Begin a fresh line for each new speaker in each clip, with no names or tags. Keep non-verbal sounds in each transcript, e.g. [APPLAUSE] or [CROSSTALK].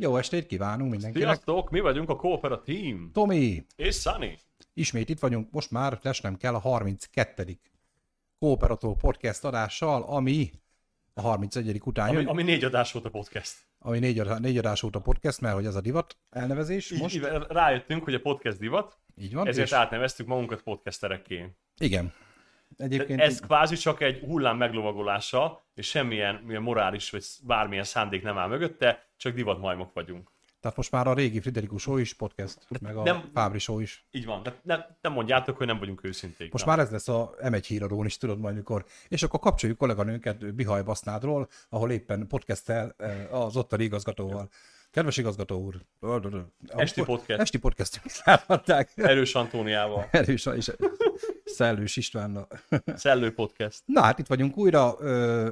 Jó estét kívánunk mindenkinek.
Sziasztok, mi vagyunk a Coopera Team.
Tomi,
És Sunny.
ismét itt vagyunk, most már lesnem kell a 32. Kooperató podcast adással, ami a 31. után
Ami,
jön,
ami négy adás volt a podcast.
ami négy, ad- négy adás óta podcast, mert hogy ez a divat elnevezés
Így,
most.
így, rájöttünk, hogy a podcast divat,
Így van.
ezért
és,
átneveztük magunkat podcasterekké.
igen.
De
Egyébként
ez kvázi csak egy hullám meglovagolása, és semmilyen milyen morális vagy bármilyen szándék nem áll mögötte, csak divatmajmok vagyunk.
Tehát most már a régi Friderikus Show is podcast, meg a
nem-
Fábri Show is.
Így van, de ne, nem mondjátok, hogy nem vagyunk őszinték.
Most
Na.
már ez lesz a M1 híradón is, tudod majd mikor. És akkor kapcsoljuk kolléganőnket Bihaj Basznádról, ahol éppen podcastel eh, az ottani igazgatóval. Kedves igazgató úr!
Esti podcast.
Esti podcastünk is [LAUGHS] láthatták.
Erős Antóniával.
Erős és Szellős Istvánnal.
Szellő podcast.
Na hát itt vagyunk újra,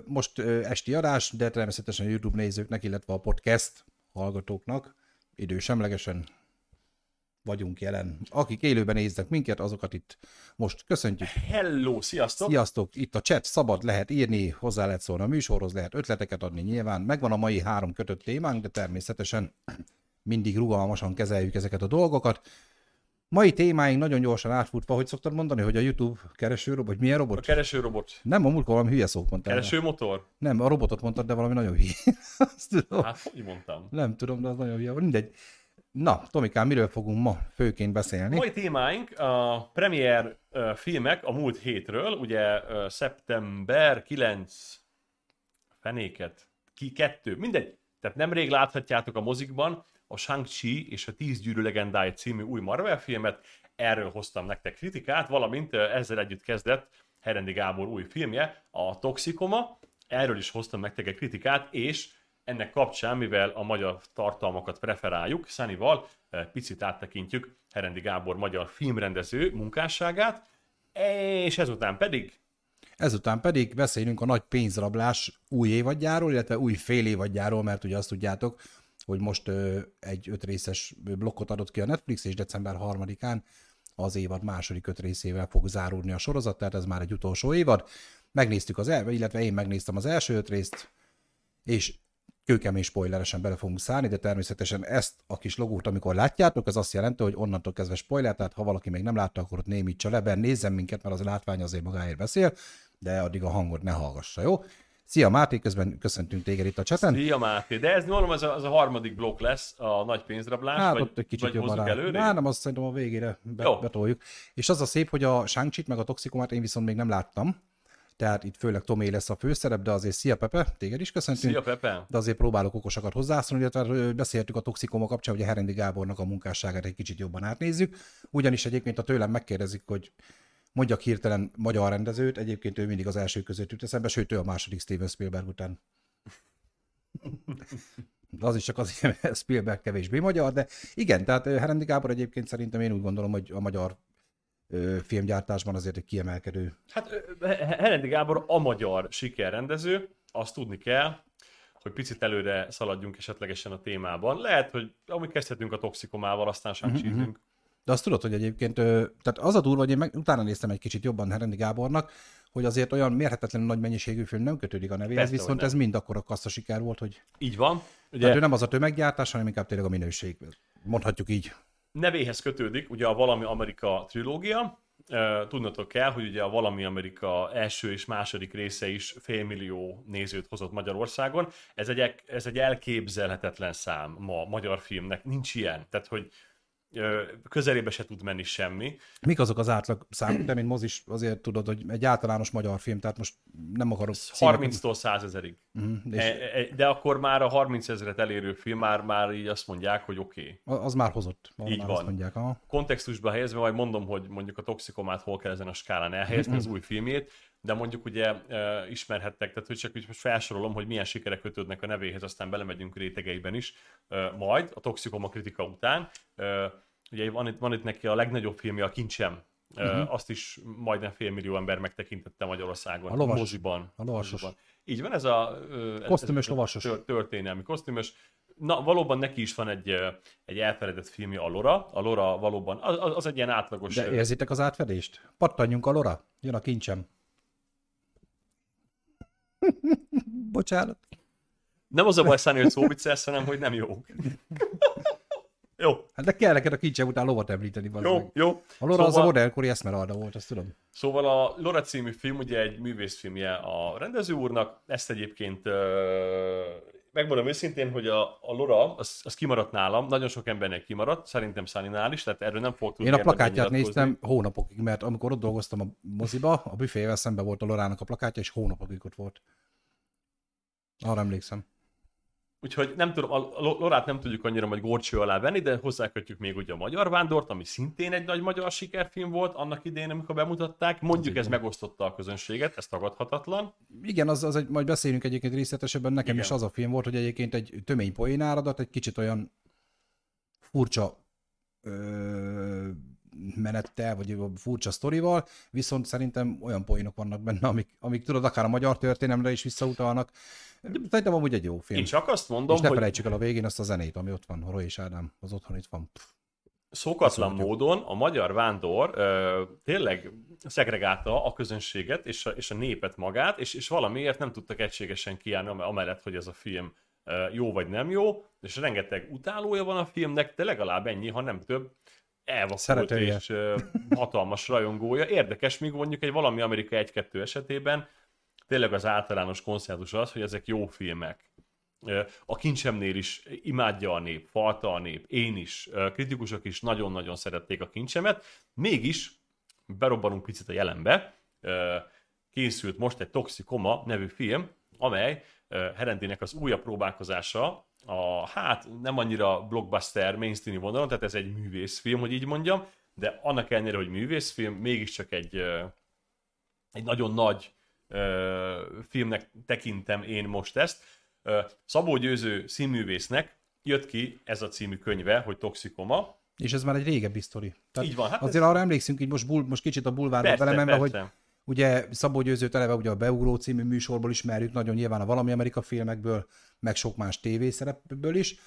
most esti adás, de természetesen a YouTube nézőknek, illetve a podcast hallgatóknak idősemlegesen vagyunk jelen. Akik élőben néznek minket, azokat itt most köszöntjük.
Hello, sziasztok!
Sziasztok, itt a chat szabad, lehet írni, hozzá lehet szólni a műsorhoz, lehet ötleteket adni nyilván. Megvan a mai három kötött témánk, de természetesen mindig rugalmasan kezeljük ezeket a dolgokat. Mai témáink nagyon gyorsan átfutva, hogy szoktad mondani, hogy a YouTube keresőrobot, vagy milyen
A
robot?
keresőrobot.
Nem, a múltkor valami hülye szót mondtál.
Keresőmotor?
Nem, a robotot mondtad, de valami nagyon hülye. [LAUGHS] Azt tudom.
Hát, hogy mondtam?
Nem tudom, de az nagyon hülye. Mindegy. Na, Tomikám, miről fogunk ma főként beszélni?
Mai témáink a premier filmek a múlt hétről, ugye szeptember 9 fenéket, ki kettő, mindegy. Tehát nemrég láthatjátok a mozikban a Shang-Chi és a Tíz gyűrű legendája című új Marvel filmet, erről hoztam nektek kritikát, valamint ezzel együtt kezdett Herendi Gábor új filmje, a Toxikoma, erről is hoztam nektek egy kritikát, és ennek kapcsán, mivel a magyar tartalmakat preferáljuk, Szanival eh, picit áttekintjük Herendi Gábor magyar filmrendező munkásságát, és ezután pedig
Ezután pedig beszélünk a nagy pénzrablás új évadjáról, illetve új fél évadjáról, mert ugye azt tudjátok, hogy most egy öt részes blokkot adott ki a Netflix, és december 3-án az évad második öt részével fog zárulni a sorozat, tehát ez már egy utolsó évad. Megnéztük az el, illetve én megnéztem az első öt részt, és kőkemény spoileresen bele fogunk szállni, de természetesen ezt a kis logót, amikor látjátok, az azt jelenti, hogy onnantól kezdve spoiler, tehát ha valaki még nem látta, akkor ott némítsa le, ben nézzen minket, mert az látvány azért magáért beszél, de addig a hangot ne hallgassa, jó? Szia Máté, közben köszöntünk téged itt a cseten.
Szia Máté, de ez mondom, ez a, az a harmadik blokk lesz, a nagy pénzrablás,
Hát
vagy,
ott egy kicsit
vagy hozzuk előre?
Már nem, azt szerintem a végére be,
Jó.
betoljuk. És az a szép, hogy a shang meg a Toxikomát én viszont még nem láttam, tehát itt főleg Tomé lesz a főszerep, de azért szia Pepe, téged is köszöntünk.
Szia Pepe!
de azért próbálok okosakat hozzászólni, illetve beszéltük a toxikoma kapcsán, hogy a Herendi Gábornak a munkásságát egy kicsit jobban átnézzük. Ugyanis egyébként, ha tőlem megkérdezik, hogy mondjak hirtelen magyar rendezőt, egyébként ő mindig az első között jut eszembe, sőt ő a második Steven Spielberg után. De az is csak azért, mert Spielberg kevésbé magyar, de igen, tehát Herendi Gábor egyébként szerintem én úgy gondolom, hogy a magyar ö, filmgyártásban azért egy kiemelkedő.
Hát Herendi Gábor a magyar sikerrendező, azt tudni kell, hogy picit előre szaladjunk esetlegesen a témában. Lehet, hogy amúgy kezdhetünk a toxikomával, aztán
Mhm,
sem uh
De azt tudod, hogy egyébként, tehát az a durva, hogy én meg, utána néztem egy kicsit jobban Herendi Gábornak, hogy azért olyan mérhetetlenül nagy mennyiségű film nem kötődik a nevéhez,
Persze,
viszont ez mind akkor a kassza siker volt, hogy
Így van. Ugye
tehát ő nem az a tömeggyártás, hanem inkább tényleg a minőség. Mondhatjuk így.
Nevéhez kötődik ugye a Valami Amerika trilógia. Tudnotok kell, hogy ugye a Valami Amerika első és második része is félmillió nézőt hozott Magyarországon. Ez egy, ez egy elképzelhetetlen szám ma magyar filmnek. Nincs ilyen. Tehát, hogy közelébe se tud menni semmi.
Mik azok az átlag számok, de mint mozis azért tudod, hogy egy általános magyar film, tehát most nem akarok... címeket-
30-tól 100 ezerig.
Mhm, és
E- e- De akkor már a 30 ezeret elérő film már, már így azt mondják, hogy oké. Okay.
az már hozott.
Így
Így
van.
Azt mondják, aha.
Kontextusba helyezve majd mondom, hogy mondjuk a toxikomát hol kell ezen a skálán elhelyezni az új filmjét, de mondjuk ugye e, ismerhettek, tehát hogy csak így most felsorolom, hogy milyen sikerek kötődnek a nevéhez, aztán belemegyünk rétegeiben is e, majd, a toxikoma kritika után. E, ugye van itt, van itt neki a legnagyobb filmje, a Kincsem, Uh-huh. Azt is majdnem félmillió ember megtekintette Magyarországon.
A lovas.
Moziban.
A lovasos.
Moziban. Így van, ez a... ez-
Kosztümös
ez
lovasos.
tör- Történelmi kosztümös. Na, valóban neki is van egy, egy elfeledett filmje, a Lora. A Lora valóban, az, az- egy ilyen átlagos...
De érzitek az átfedést? Pattanjunk a lora, jön a kincsem. [LAUGHS] Bocsánat.
Nem az a baj, Száni, hogy szóviccelsz, hanem hogy nem jók. [LAUGHS] jó.
Hát de kell neked a kincsem után lovat említeni.
Jó,
meg.
jó.
A Lora az a modellkori Esmeralda volt, azt tudom.
Szóval a Lora című film ugye egy művészfilmje a rendező úrnak, ezt egyébként megmondom őszintén, hogy a, a Lora, az, az kimaradt nálam, nagyon sok embernek kimaradt, szerintem Száninál is, tehát erről nem fog tudni
Én a plakátját néztem hónapokig, mert amikor ott dolgoztam a moziba, a büfével szembe volt a Lorának a plakátja, és hónapokig ott volt. Arra emlékszem.
Úgyhogy nem tudom, a Lo- Lorát nem tudjuk annyira majd górcső alá venni, de hozzákötjük még ugye a Magyar Vándort, ami szintén egy nagy magyar sikerfilm volt annak idején, amikor bemutatták. Mondjuk ez megosztotta a közönséget, ez tagadhatatlan.
Igen, az, az egy, majd beszélünk egyébként részletesebben. Nekem
Igen.
is az a film volt, hogy egyébként egy tömény poénáradat, egy kicsit olyan furcsa ö, menettel, vagy furcsa sztorival, viszont szerintem olyan poénok vannak benne, amik, amik tudod, akár a magyar történelemre is visszautalnak. Szerintem amúgy egy jó film.
Én csak azt mondom,
és ne
hogy
felejtsük el a végén azt a zenét, ami ott van, Roy és Ádám, az otthon itt van. Pff,
szokatlan
Azt
módon a magyar vándor ö, tényleg szegregálta a közönséget és a, és a népet magát, és, és valamiért nem tudtak egységesen kiállni am- amellett, hogy ez a film jó vagy nem jó, és rengeteg utálója van a filmnek, de legalább ennyi, ha nem több, elvakult és hatalmas rajongója. Érdekes, míg mondjuk egy valami Amerika 1-2 esetében tényleg az általános konszenzus az, hogy ezek jó filmek. A kincsemnél is imádja a nép, falta a nép, én is, kritikusok is nagyon-nagyon szerették a kincsemet, mégis berobbanunk picit a jelenbe, készült most egy Toxikoma nevű film, amely Herendinek az újabb próbálkozása, a hát nem annyira blockbuster mainstream vonalon, tehát ez egy művészfilm, hogy így mondjam, de annak ellenére, hogy művészfilm, mégiscsak egy, egy nagyon nagy ö, filmnek tekintem én most ezt. Szabó Győző színművésznek jött ki ez a című könyve, hogy Toxikoma.
És ez már egy régebbi sztori. Tehát
Így van, hát
azért arra emlékszünk, így most, bul, most kicsit a bulvárba belemenve, hogy. Ugye Szabó Győzőt eleve ugye a Beugró című műsorból ismerjük, nagyon nyilván a Valami Amerika filmekből, meg sok más tévészerepből is,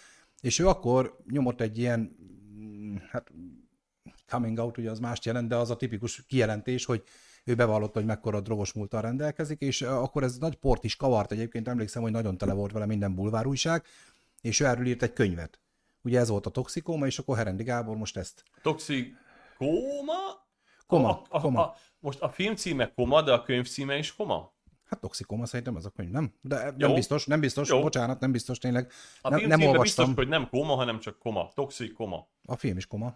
és ő akkor nyomott egy ilyen, mm, hát coming out ugye az mást jelent, de az a tipikus kijelentés, hogy ő bevallotta, hogy mekkora drogos múltal rendelkezik, és eh, akkor ez nagy port is kavart egyébként, emlékszem, hogy nagyon tele volt vele minden bulvárújság, és ő erről írt egy könyvet. Ugye ez volt a toxikóma, és akkor Herendi Gábor most ezt.
Toxikoma?
Koma,
a, a,
koma.
A, most a film címe Koma, de a könyv címe is Koma?
Hát toxikóma szerintem ez a könyv, nem? De
Jó.
nem biztos, nem biztos,
Jó.
bocsánat, nem biztos tényleg.
A
nem, nem olvastam.
biztos, hogy nem Koma, hanem csak Koma. Toxikoma.
A film is koma.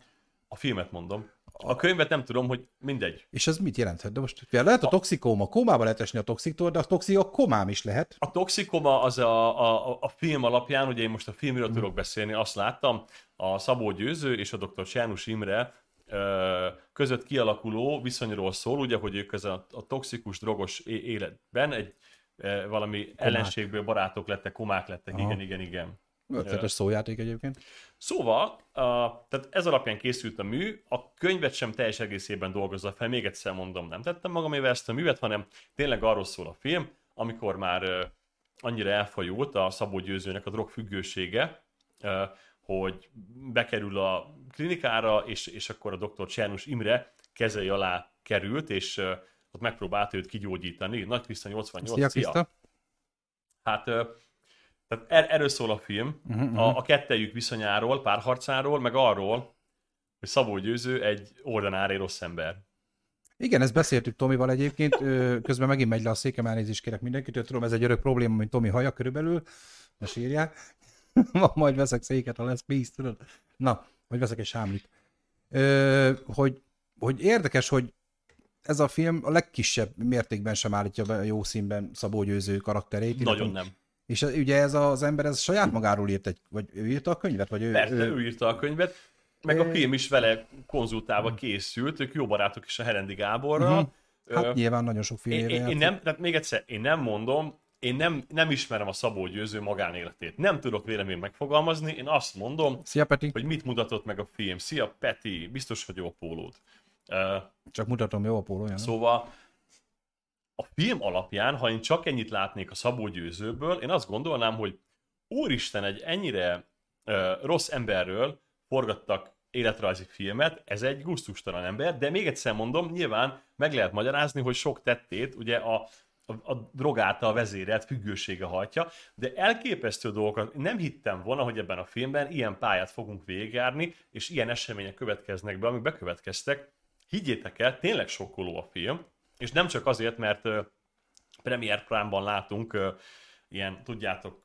A filmet mondom. A könyvet nem tudom, hogy mindegy.
És ez mit jelenthet? De most lehet a toxikóma, komába lehet esni a toxiktól, de a toxi a komám is lehet.
A Toxikoma az a, a, a film alapján, ugye én most a filmről
Mhm.
tudok beszélni, azt láttam, a Szabó Győző és a dr. János Imre között kialakuló viszonyról szól, ugye, hogy ők ez a, a toxikus, drogos életben egy valami ellenségből barátok lettek, komák lettek,
Aha.
igen, igen, igen.
Ötletes szójáték egyébként.
Szóval, a, tehát ez alapján készült a mű, a könyvet sem teljes egészében dolgozza fel, még egyszer mondom, nem tettem magamével ezt a művet, hanem tényleg arról szól a film, amikor már annyira elfajult a Szabó Győzőnek a drogfüggősége, hogy bekerül a klinikára, és, és akkor a dr. Csernus Imre kezei alá került, és ö, ott megpróbálta őt kigyógyítani. Nagy Kriszta 88,
Szia! Kriszta!
Hát, ö, tehát er, erről szól a film,
Mhm, mhm.
a, a kettejük viszonyáról, párharcáról, meg arról, hogy Szabó Győző egy ordinári rossz ember.
Igen, ezt beszéltük Tomival egyébként, közben megint megy le a székem, elnézést kérek mindenkitől, tudom, ez egy örök probléma, mint Tomi haja körülbelül, ne sírjál. [LAUGHS] Ma majd veszek széket, ha lesz pénz, tudod. Na, vagy veszek egy sámlit. Ö, hogy, hogy érdekes, hogy ez a film a legkisebb mértékben sem állítja be jó színben Szabó Győző karakterét.
Nagyon
illetve-
nem.
És ez- ugye ez az ember, ez saját magáról írt egy, vagy ő írta a könyvet, vagy ő...
Persze, ő írta a könyvet, meg a
Ö-
film is vele konzultálva készült, ők jó barátok is a Herendi Gáborral. Ö,
Hát nyilván nagyon sok
én,
filmére
én, én nem, tehát még egyszer, én nem mondom, én nem, nem ismerem a Szabó Győző magánéletét. Nem tudok véleményt megfogalmazni, én azt mondom,
Szia Peti,
hogy mit mutatott meg a film. Szia Peti, biztos, hogy jó a pólód.
Csak mutatom, jó a póló, olyan.
Szóval a film alapján, ha én csak ennyit látnék a Szabó Győzőből, én azt gondolnám, hogy úristen, egy ennyire ö, rossz emberről forgattak életrajzi filmet, ez egy gusztustalan ember, de még egyszer mondom, nyilván meg lehet magyarázni, hogy sok tettét ugye a, a, a drog által vezérelt függősége hajtja, de elképesztő dolgokat nem hittem volna, hogy ebben a filmben ilyen pályát fogunk végigjárni, és ilyen események következnek be, amik bekövetkeztek. Higgyétek el, tényleg sokkoló a film, és nem csak azért, mert uh, Premier Prime-ban látunk ilyen, tudjátok,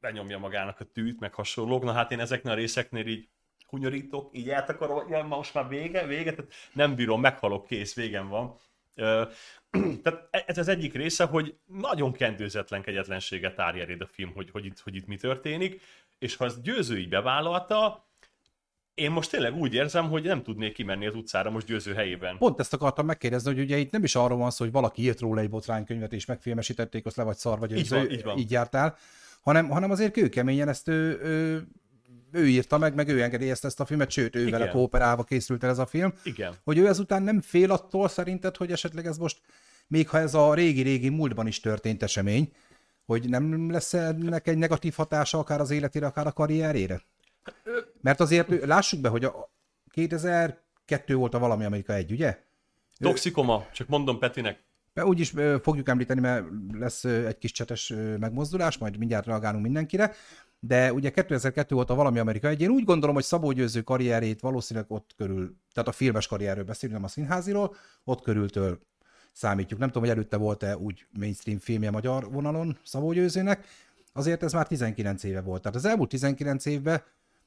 benyomja magának a tűt, meg hasonlók. Na hát én ezeknél a részeknél így hunyorítok, így eltakarom, ja, most már vége, vége, tehát nem bírom, meghalok, kész, végem van. [CLEARS THROAT] Tehát e, ez az egyik része, hogy nagyon kendőzetlen kegyetlenséget árja a film, hogy, hogy, itt, hogy itt mi történik, és ha ezt győző így bevállalta, én most tényleg úgy érzem, hogy nem tudnék kimenni az utcára most győző helyében.
Pont ezt akartam megkérdezni, hogy ugye itt nem is arról van szó, hogy valaki írt róla egy botránykönyvet és megfilmesítették, azt le vagy szar, vagy
így, van, így, van.
így jártál, hanem, hanem azért kőkeményen ezt ő, ő ő írta meg, meg ő engedélyezte ezt a filmet, sőt, ő vele kooperálva készült el ez a film.
Igen.
Hogy ő ezután nem fél attól szerinted, hogy esetleg ez most, még ha ez a régi-régi múltban is történt esemény, hogy nem lesz ennek egy negatív hatása akár az életére, akár a karrierére? Mert azért lássuk be, hogy a 2002 volt a valami Amerika egy, ugye?
Toxikoma, csak mondom Petinek.
Úgyis fogjuk említeni, mert lesz egy kis csetes megmozdulás, majd mindjárt reagálunk mindenkire de ugye 2002 volt a Valami Amerika egy. Én úgy gondolom, hogy Szabó Győző karrierét valószínűleg ott körül, tehát a filmes karrierről beszélünk, nem a színháziról, ott körültől számítjuk. Nem tudom, hogy előtte volt-e úgy mainstream filmje magyar vonalon Szabó Győzőnek, azért ez már 19 éve volt. Tehát az elmúlt 19 évben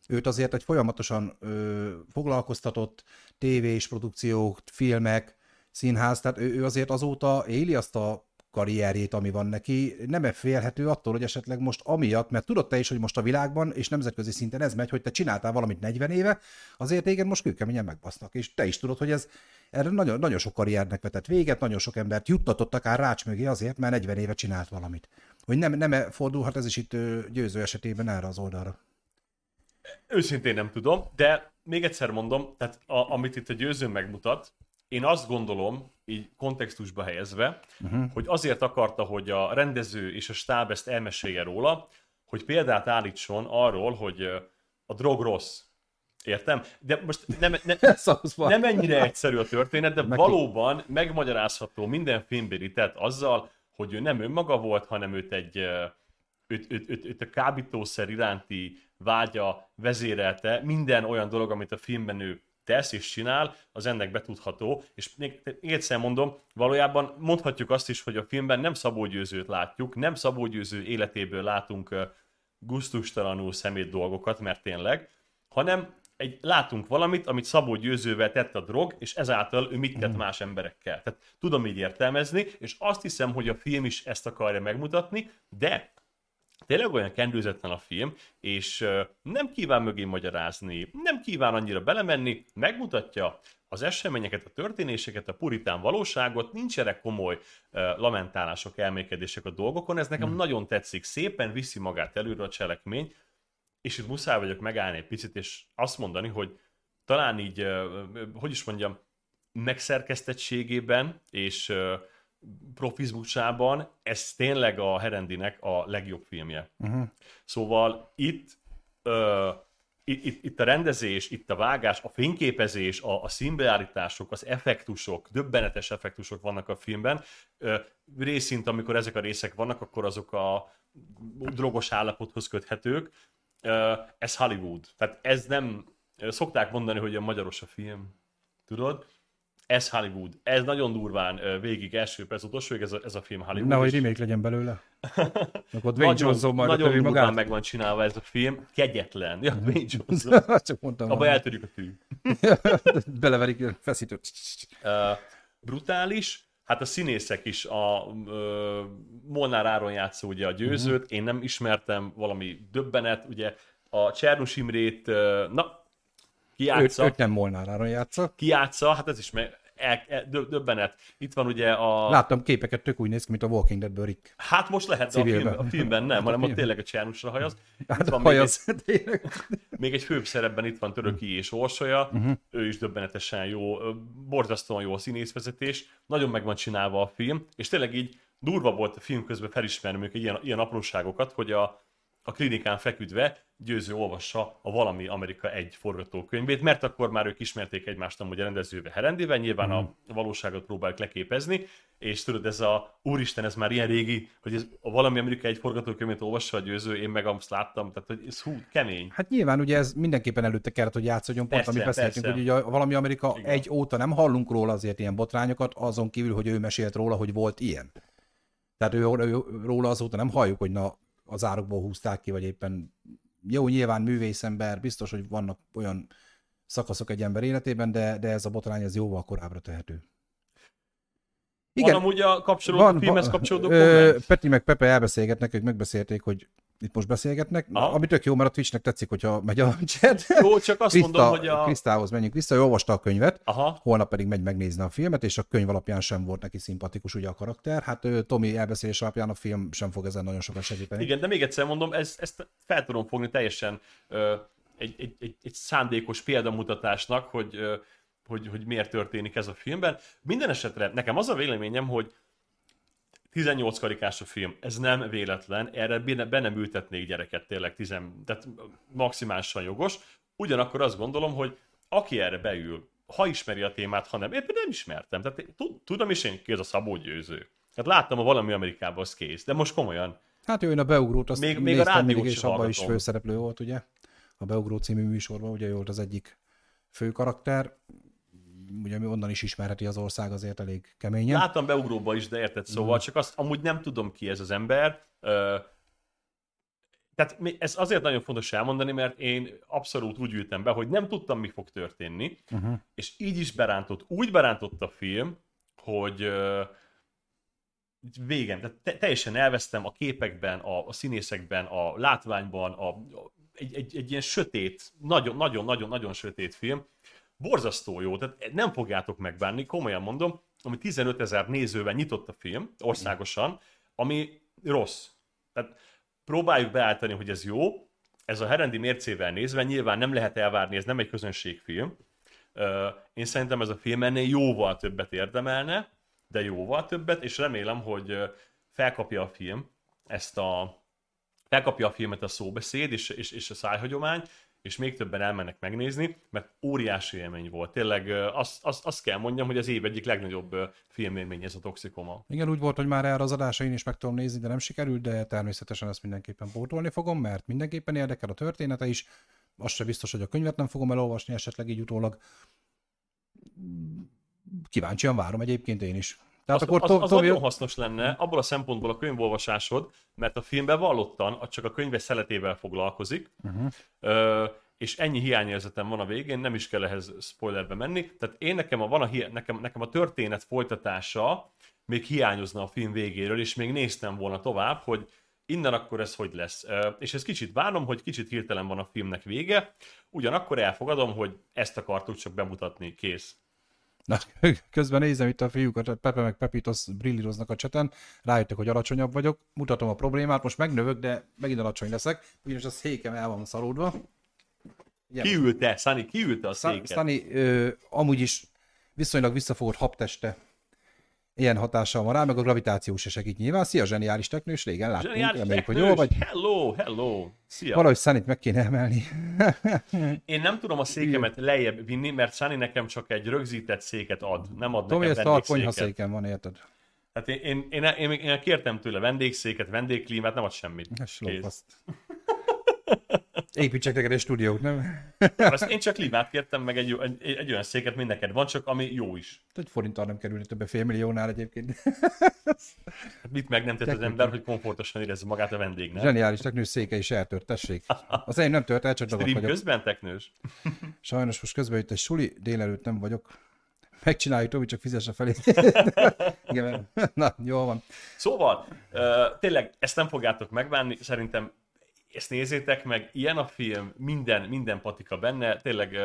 őt azért egy folyamatosan ö, foglalkoztatott tévés produkciók, filmek, színház, tehát ő, ő azért azóta éli azt a karrierjét, ami van neki, nem -e félhető attól, hogy esetleg most amiatt, mert tudod te is, hogy most a világban és nemzetközi szinten ez megy, hogy te csináltál valamit 40 éve, azért téged most kőkeményen megbasznak, és te is tudod, hogy ez erre nagyon, nagyon sok karriernek vetett véget, nagyon sok embert juttatott akár rács mögé azért, mert 40 éve csinált valamit. Hogy nem, nem -e fordulhat ez is itt győző esetében erre az oldalra?
Őszintén nem tudom, de még egyszer mondom, tehát a, amit itt a győző megmutat, én azt gondolom, így kontextusba helyezve, uh-huh. hogy azért akarta, hogy a rendező és a stáb ezt elmesélje róla, hogy példát állítson arról, hogy a drog rossz. Értem? De most nem, nem, [LAUGHS] nem ennyire egyszerű a történet, de valóban megmagyarázható minden filmbéli tett azzal, hogy ő nem önmaga volt, hanem őt egy őt, őt, őt, őt a kábítószer iránti vágya vezérelte minden olyan dolog, amit a filmben ő tesz és csinál, az ennek betudható, és még, egyszer mondom, valójában mondhatjuk azt is, hogy a filmben nem Szabó Győzőt látjuk, nem Szabó Győző életéből látunk guztustalanul szemét dolgokat, mert tényleg, hanem egy, látunk valamit, amit Szabó Győzővel tett a drog, és ezáltal ő mit tett mm. más emberekkel. Tehát tudom így értelmezni, és azt hiszem, hogy a film is ezt akarja megmutatni, de tényleg olyan kendőzetlen a film, és nem kíván mögé magyarázni, nem kíván annyira belemenni, megmutatja az eseményeket, a történéseket, a puritán valóságot, nincsenek komoly uh, lamentálások, elmékedések a dolgokon, ez nekem hmm. nagyon tetszik, szépen viszi magát előre a cselekmény, és itt muszáj vagyok megállni egy picit, és azt mondani, hogy talán így, uh, hogy is mondjam, megszerkesztettségében, és uh, profizmusában ez tényleg a Herendinek a legjobb filmje. Uh-huh. Szóval itt, uh, itt, itt, a rendezés, itt a vágás, a fényképezés, a, a színbeállítások, az effektusok, döbbenetes effektusok vannak a filmben. Uh, részint, amikor ezek a részek vannak, akkor azok a drogos állapothoz köthetők. Uh, ez Hollywood. Tehát ez nem... Szokták mondani, hogy a magyaros a film. Tudod? Ez Hollywood. Ez nagyon durván végig első perc utolsó, ez a, ez a film Hollywood.
Nehogy remake legyen belőle. [LAUGHS]
Akkor Dwayne nagyon, Johnson majd nagyon durván magát. meg van csinálva ez a film. Kegyetlen. Ja, [LAUGHS] Dwayne Johnson.
Csak mondtam.
Abba eltörjük a tű. [LAUGHS]
Beleverik feszítőt.
Uh, brutális. Hát a színészek is, a uh, Molnár Áron játszó ugye a győzőt, uh-huh. én nem ismertem valami döbbenet, ugye a Csernus Imrét, uh, na,
ki játsza? Őt, őt nem Molnár Áron játsza.
Ki játsza, hát ez is meg, el, el, döbbenet. Itt van ugye a...
Láttam képeket, tök úgy néz ki, mint a Walking Dead Rick.
Hát most lehet, de a, film, a filmben nem, hát hanem ott tényleg a Csernusra hajaz.
Hát van hajaz.
Még egy, még egy főbb szerepben itt van Töröki és Orsolya, uh-huh. ő is döbbenetesen jó, borzasztóan jó a színészvezetés, nagyon meg van csinálva a film, és tényleg így durva volt a film közben felismerni ilyen, ilyen apróságokat, hogy a, a klinikán feküdve győző olvassa a Valami Amerika egy forgatókönyvét, mert akkor már ők ismerték egymást amúgy a rendezőbe Herendivel, nyilván mm. a valóságot próbálják leképezni, és tudod, ez a úristen, ez már ilyen régi, hogy ez a valami Amerika egy forgatókönyvet olvassa a győző, én meg azt láttam, tehát hogy ez hú, kemény.
Hát nyilván ugye ez mindenképpen előtte kellett, hogy játszódjon, pont
Persze,
amit beszéltünk,
persze.
hogy ugye a valami Amerika
Igen.
egy óta nem hallunk róla azért ilyen botrányokat, azon kívül, hogy ő mesélt róla, hogy volt ilyen. Tehát ő, ő, róla azóta nem halljuk, hogy na az árokból húzták ki, vagy éppen jó, nyilván művészember, biztos, hogy vannak olyan szakaszok egy ember életében, de, de ez a botrány ez jóval korábbra tehető.
Igen. Van amúgy a kapcsolódó, a filmhez kapcsolódó
ö,
komment?
Peti meg Pepe elbeszélgetnek, ők megbeszélték, hogy itt most beszélgetnek,
Aha.
ami tök jó, mert a Twitchnek tetszik, hogyha megy a chat.
Jó, csak azt mondom, hogy a...
Krisztához menjünk vissza, ő olvasta a könyvet,
Aha,
holnap pedig megy megnézni a filmet, és a könyv alapján sem volt neki szimpatikus ugye a karakter. Hát ő, Tomi elbeszélés alapján a film sem fog ezen nagyon sokat segíteni.
igen, de még egyszer mondom, ez, ezt fel tudom fogni teljesen ö, egy, egy, egy, egy szándékos példamutatásnak, hogy, ö, hogy, hogy miért történik ez a filmben. Minden esetre nekem az a véleményem, hogy 18 karikás a film, ez nem véletlen, erre be nem ültetnék gyereket tényleg, tizen, tehát maximálisan jogos. Ugyanakkor azt gondolom, hogy aki erre beül, ha ismeri a témát, ha nem, például nem ismertem, tehát tudom is én ki ez a Szabó Győző. Hát láttam a valami Amerikában, az kész, de most komolyan.
Hát ő a beugrót, azt
Még-
még,
a rádiót
és
sem
abban is főszereplő volt, ugye? A Beugró című műsorban, ugye ő volt az egyik fő karakter. Ugye mi onnan is ismerheti az ország azért elég keményen.
Láttam beugróba is, de érted, szóval csak azt amúgy nem tudom ki ez az ember. Ö, tehát ez azért nagyon fontos elmondani, mert én abszolút úgy ültem be, hogy nem tudtam, mi fog történni,
Uh-huh.
és így is berántott, úgy berántott a film, hogy ö, végem, tehát te, teljesen elvesztem a képekben, a, a színészekben, a látványban, a, a, egy, egy, egy ilyen sötét, nagyon-nagyon-nagyon-nagyon sötét film, borzasztó jó, tehát nem fogjátok megbánni, komolyan mondom, ami 15 ezer nézővel nyitott a film országosan, ami rossz. Tehát próbáljuk beállítani, hogy ez jó, ez a herendi mércével nézve nyilván nem lehet elvárni, ez nem egy közönségfilm. Én szerintem ez a film ennél jóval többet érdemelne, de jóval többet, és remélem, hogy felkapja a film ezt a felkapja a filmet a szóbeszéd és, és, és a szájhagyomány, és még többen elmennek megnézni, mert óriási élmény volt. Tényleg azt, azt, azt kell mondjam, hogy az év egyik legnagyobb filmélmény ez a Toxikoma.
Igen, úgy volt, hogy már erre az adásra én is meg tudom nézni, de nem sikerült, de természetesen ezt mindenképpen pótolni fogom, mert mindenképpen érdekel a története is. Az se biztos, hogy a könyvet nem fogom elolvasni, esetleg így utólag. Kíváncsian várom egyébként én is. Tehát
Az,
akkor
az, az
Tomi,
nagyon hasznos lenne, abból a szempontból a könyvolvasásod, mert a filmben vallottan csak a könyves szeletével foglalkozik,
uh-huh.
Ö, és ennyi hiányérzetem van a végén, nem is kell ehhez spoilerbe menni. Tehát én nekem a, van a, nekem, nekem a történet folytatása még hiányozna a film végéről, és még néztem volna tovább, hogy innen akkor ez hogy lesz. És ez kicsit várom, hogy kicsit hirtelen van a filmnek vége, ugyanakkor elfogadom, hogy ezt akartuk csak bemutatni, kész.
Na, [LAUGHS] közben nézem itt a fiúkat, a Pepe meg Pepitos brillíroznak a cseten, rájöttek, hogy alacsonyabb vagyok, mutatom a problémát, most megnövök, de megint alacsony leszek, ugyanis a székem el van szaródva. Igen,
Kiülte, Szani, kiülte a széket.
Ö, amúgy is viszonylag visszafogott habteste ilyen hatással van rá, meg a gravitáció se segít nyilván. Szia, zseniális teknős, régen láttunk,
Zseniális
reméljük, hogy
teknős.
jól vagy.
Hello, hello. Szia.
Valahogy Sunnyt meg kéne emelni.
Én nem tudom a székemet lejjebb vinni, mert Sunny nekem csak egy rögzített széket ad, nem ad
Tomi,
nekem
tart
vendégszéket.
konyhaszéken van, érted?
Hát én, én, én, én, én, kértem tőle vendégszéket, vendégklímát, nem ad semmit.
Lófaszt. [LAUGHS] Építsek neked egy stúdiót, nem?
Azt én csak klímát kértem, meg egy, egy, egy olyan széket, mint neked van, csak ami jó is.
Egy forinttal nem kerülni többe fél milliónál egyébként.
Hát mit meg nem tett az ember, hogy komfortosan érezze magát a vendégnek?
Zseniális teknős széke is eltört, tessék. Az enyém nem tört el, csak dagadt vagyok.
közben teknős?
Sajnos most közben jött egy suli, délelőtt nem vagyok. Megcsináljuk, Tomi, csak fizesse felé. Igen, na, jó van.
Szóval, tényleg ezt nem fogjátok megbánni, szerintem ezt nézzétek meg, ilyen a film, minden, minden patika benne, tényleg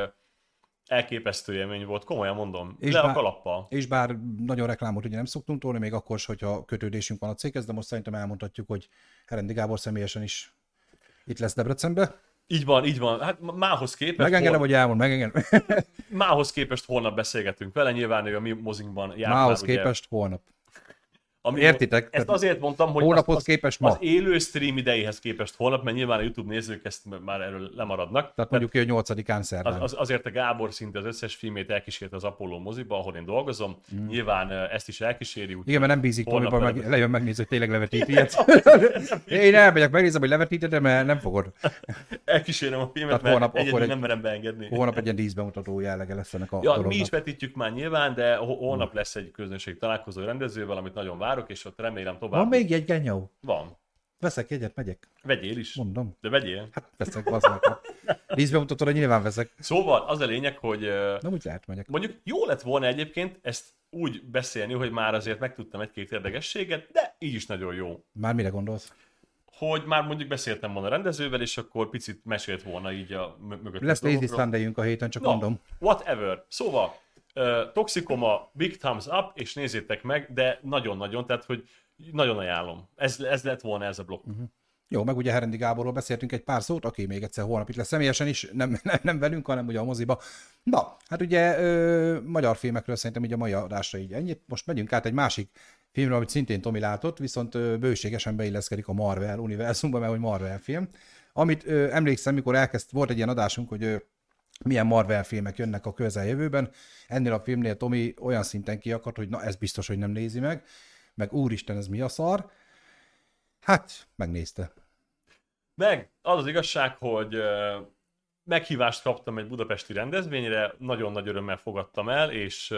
elképesztő élmény volt, komolyan mondom,
És
le a
bár-
kalappal.
És bár nagyon reklámot ugye nem szoktunk tolni, még akkor is, hogyha kötődésünk van a céghez, de most szerintem elmondhatjuk, hogy Herendi Gábor személyesen is itt lesz Debrecenbe.
Így van, így van, hát mához képest,
Megengedem,
hol,
hogy elmond, megengedem. [LAUGHS]
mához képest holnap beszélgetünk vele, nyilván ő a mi mozinkban jár
Mához
már, ugye,
képest holnap.
Ami
Értitek?
Ezt
Tehát
azért mondtam, hogy az, az,
képest ma.
az élő stream idejéhez képest holnap, mert nyilván a YouTube nézők ezt már erről lemaradnak.
Tehát mondjuk ki, hogy 8-án szerdán.
Az, az, azért a Gábor szinte az összes filmét elkísérte az Apollo moziba, ahol én dolgozom. Mm. Nyilván ezt is elkíséri. Úgy,
Igen, mert nem bízik Tomiban, meg lejön megnézni, hogy tényleg levetíti ilyet. [LAUGHS] Én elmegyek, megnézem, hogy levetíted, de mert nem fogod.
elkísérem a filmet,
Tehát
mert
holnap akkor egy-
nem merem beengedni.
Holnap egy ilyen díszbemutató jellege lesz ennek a
Ja,
dolognak.
mi is vetítjük már nyilván, de ho- holnap lesz egy közönség találkozó rendezővel, amit nagyon várok, és ott remélem tovább.
Van még egy genyó?
Van.
Veszek egyet, megyek.
Vegyél is.
Mondom.
De vegyél.
Hát veszek, az meg. [LAUGHS] Díszbemutatóra nyilván veszek.
Szóval az a lényeg, hogy
Nem úgy lehet, megyek.
mondjuk jó lett volna egyébként ezt úgy beszélni, hogy már azért megtudtam egy-két érdekességet, de így is nagyon jó.
Már mire gondolsz?
Hogy már mondjuk beszéltem volna a rendezővel, és akkor picit mesélt volna így a mö- mögött.
Lesz Lazy a héten, csak
No,
mondom.
whatever. Szóval, Toxicoma, Big Thumbs Up, és nézzétek meg, de nagyon-nagyon, tehát hogy nagyon ajánlom. Ez, ez lett volna ez a blokk. Uh-huh.
Jó, meg ugye Herendi Gáborról beszéltünk egy pár szót, aki még egyszer holnap itt lesz személyesen is, nem, [LAUGHS] nem, nem velünk, hanem ugye a moziba. Na, hát ugye ö, magyar filmekről szerintem így a mai adásra így ennyit. Most megyünk át egy másik filmre, amit szintén Tomi látott, viszont ö, bőségesen beilleszkedik a Marvel univerzumba, mert hogy Marvel film. Amit ö, emlékszem, mikor elkezd, volt egy ilyen adásunk, hogy ö, milyen Marvel filmek jönnek a közeljövőben. Ennél a filmnél Tomi olyan szinten kiakadt, hogy na ez biztos, hogy nem nézi meg, meg úristen, ez mi a szar. Hát, megnézte.
Meg az az igazság, hogy meghívást kaptam egy budapesti rendezvényre, nagyon nagy örömmel fogadtam el, és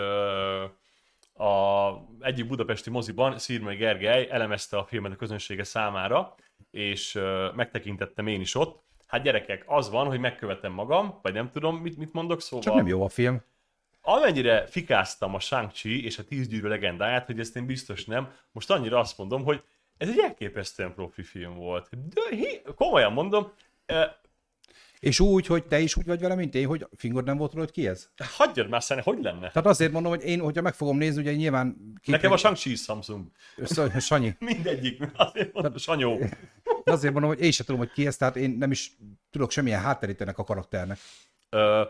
a egyik budapesti moziban Szirmai Gergely elemezte a filmet a közönsége számára, és megtekintettem én is ott. Hát gyerekek, az van, hogy megkövetem magam, vagy nem tudom, mit, mit mondok, szóval...
Csak nem jó a film.
amennyire fikáztam a Shang-Chi és a Tíz gyűrű legendáját, hogy ezt én biztos nem, most annyira azt mondom, hogy ez egy elképesztően profi film volt. De hi, komolyan mondom, eh,
És úgy, hogy te is úgy vagy vele, mint én, hogy fingod nem volt róla, hogy ki ez?
hagyjad már szerintem, hogy lenne?
Tehát azért mondom, hogy én, hogyha meg fogom nézni, ugye nyilván... Két
Nekem a Shang-Chi Samsung.
Sz- Sanyi. [LAUGHS]
Mindegyik. Azért mondom, Sanyó.
De azért mondom, hogy én sem tudom, hogy ki ez, tehát én nem is tudok semmilyen hátterét ennek a karakternek.
Ö,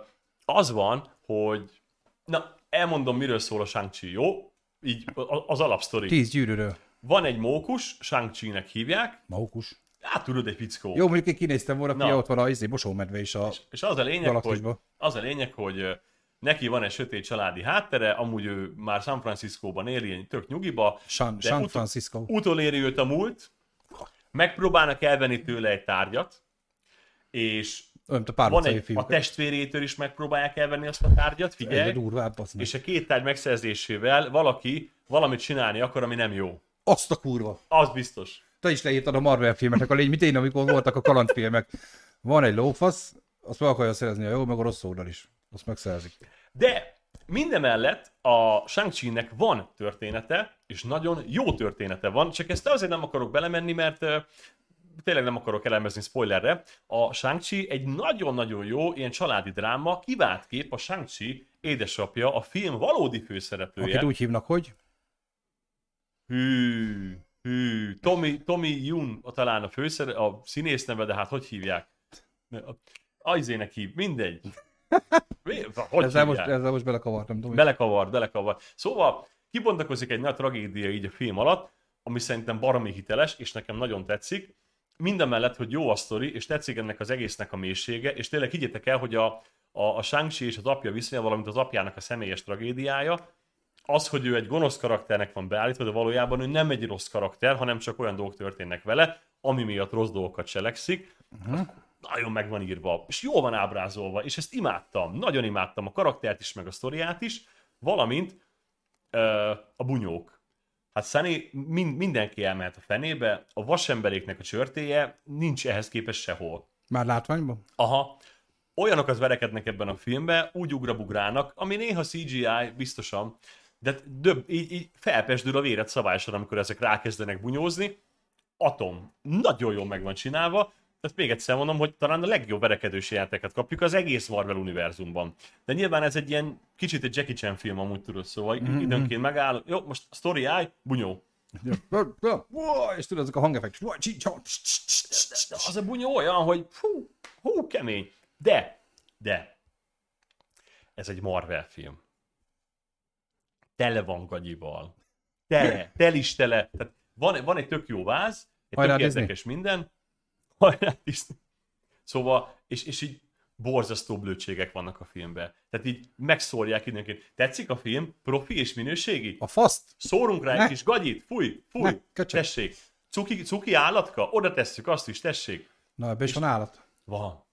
az van, hogy na, elmondom, miről szól a Shang-Chi, jó? Így az alapsztori.
Tíz gyűrűről.
Van egy mókus, Shang-Chi-nek hívják,
Maukus.
hát tudod, egy fickó.
Jó, mondjuk én kinéztem volna,
Na.
ki ott van a izé, mosómedve is a...
És az a lényeg, hogy, az a lényeg, hogy neki van egy sötét családi háttere, amúgy ő már San Franciscóban él, ilyen tök nyugiba.
San, San Francisco.
Utoléri őt a múlt, megpróbálnak elvenni tőle egy tárgyat, és
Olyan, a pár
van egy, a testvérétől is megpróbálják elvenni azt a tárgyat, figyelj,
durvább,
és a két tárgy megszerzésével valaki valamit csinálni akar, ami nem jó.
Azt a kurva.
Az biztos.
Te is leírtad a Marvel filmeknek a lény, mint én, amikor voltak a kalandfilmek. Van egy lófasz, azt meg akarja szerezni a jó, meg a rossz oldal is. Azt megszerzik.
De mindemellett a shang nek van története, és nagyon jó története van, csak ezt azért nem akarok belemenni, mert tényleg nem akarok elemezni spoilerre. A shang egy nagyon-nagyon jó ilyen családi dráma, kivált kép a shang édesapja, a film valódi főszereplője.
Akit úgy hívnak, hogy
Hű, hű, Tommy, Tommy Yun a talán a főszer, a színész neve, de hát hogy hívják? Ajzének hív, mindegy. [LAUGHS] Mi? Hogy
ezzel most,
hívják?
ezzel most belekavartam. Tomi.
Belekavar, belekavar. Szóval kibontakozik egy nagy tragédia így a film alatt, ami szerintem baromi hiteles, és nekem nagyon tetszik. Mindemellett, hogy jó a sztori, és tetszik ennek az egésznek a mélysége, és tényleg higgyétek el, hogy a, a, a shang és az apja viszonya, valamint az apjának a személyes tragédiája, az, hogy ő egy gonosz karakternek van beállítva, de valójában ő nem egy rossz karakter, hanem csak olyan dolgok történnek vele, ami miatt rossz dolgokat cselekszik. Uh-huh. Nagyon meg van írva, és jól van ábrázolva, és ezt imádtam, nagyon imádtam a karaktert is, meg a sztoriát is, valamint ö, a bunyók. Hát Sunny mind, mindenki elmehet a fenébe, a vasemberéknek a csörtéje nincs ehhez képest sehol.
Már látványban?
Aha. Olyanokat verekednek ebben a filmben, úgy ugrabugrának, ami néha CGI, biztosan, de döbb, így, így felpesdül a véred szabályosan, amikor ezek rákezdenek bunyózni. Atom. Nagyon jól meg van csinálva. Tehát még egyszer mondom, hogy talán a legjobb verekedős jeleneteket kapjuk az egész Marvel univerzumban. De nyilván ez egy ilyen kicsit egy Jackie Chan film amúgy tudod, szóval mm-hmm. időnként megáll, jó, most a story állj, bunyó.
És tudod, ezek a hangeffektus.
De az a bunyó olyan, hogy hú, hú, kemény. De, de, ez egy Marvel film. Tele van gagyival. tele, tel is tele. Tehát van, van egy tök jó váz, egy
Hajrá,
tök érdekes minden. Hajrá, Disney. Szóval, és, és így borzasztó blödségek vannak a filmben. Tehát így megszólják időnként. Tetszik a film? Profi és minőségi?
A faszt?
Szórunk rá
Ne.
egy kis gagyit, fúj, fúj,
Ne,
tessék. Cuki, cuki állatka? Oda tesszük azt is, tessék.
Na, ebben is van állat.
Van.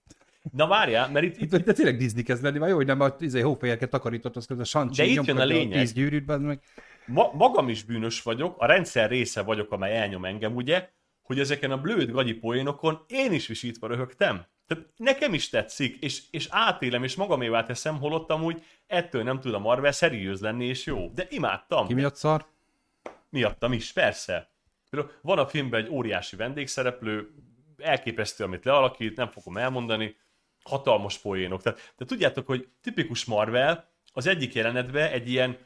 Na várjál, mert itt, itt [LAUGHS]
De, de tényleg Disney kezd lenni, már jó, hogy nem a izé, hófehérket takarított, az közben Sancsi
De itt jön a lényeg.
tíz gyűrűt, benne meg.
ma, magam is bűnös vagyok, a rendszer része vagyok, amely elnyom engem, ugye, hogy ezeken a blőd gagyi poénokon én is visítva röhögtem. Tehát nekem is tetszik, és, és átélem, és magamévá teszem, holott amúgy ettől nem tud a Marvel szeriőz lenni, és jó. De imádtam.
Ki miatt szar?
Miattam is, persze. Van a filmben egy óriási vendégszereplő, elképesztő, amit lealakít, nem fogom elmondani, hatalmas poénok. Tehát, de tudjátok, hogy tipikus Marvel, az egyik jelenetben egy ilyen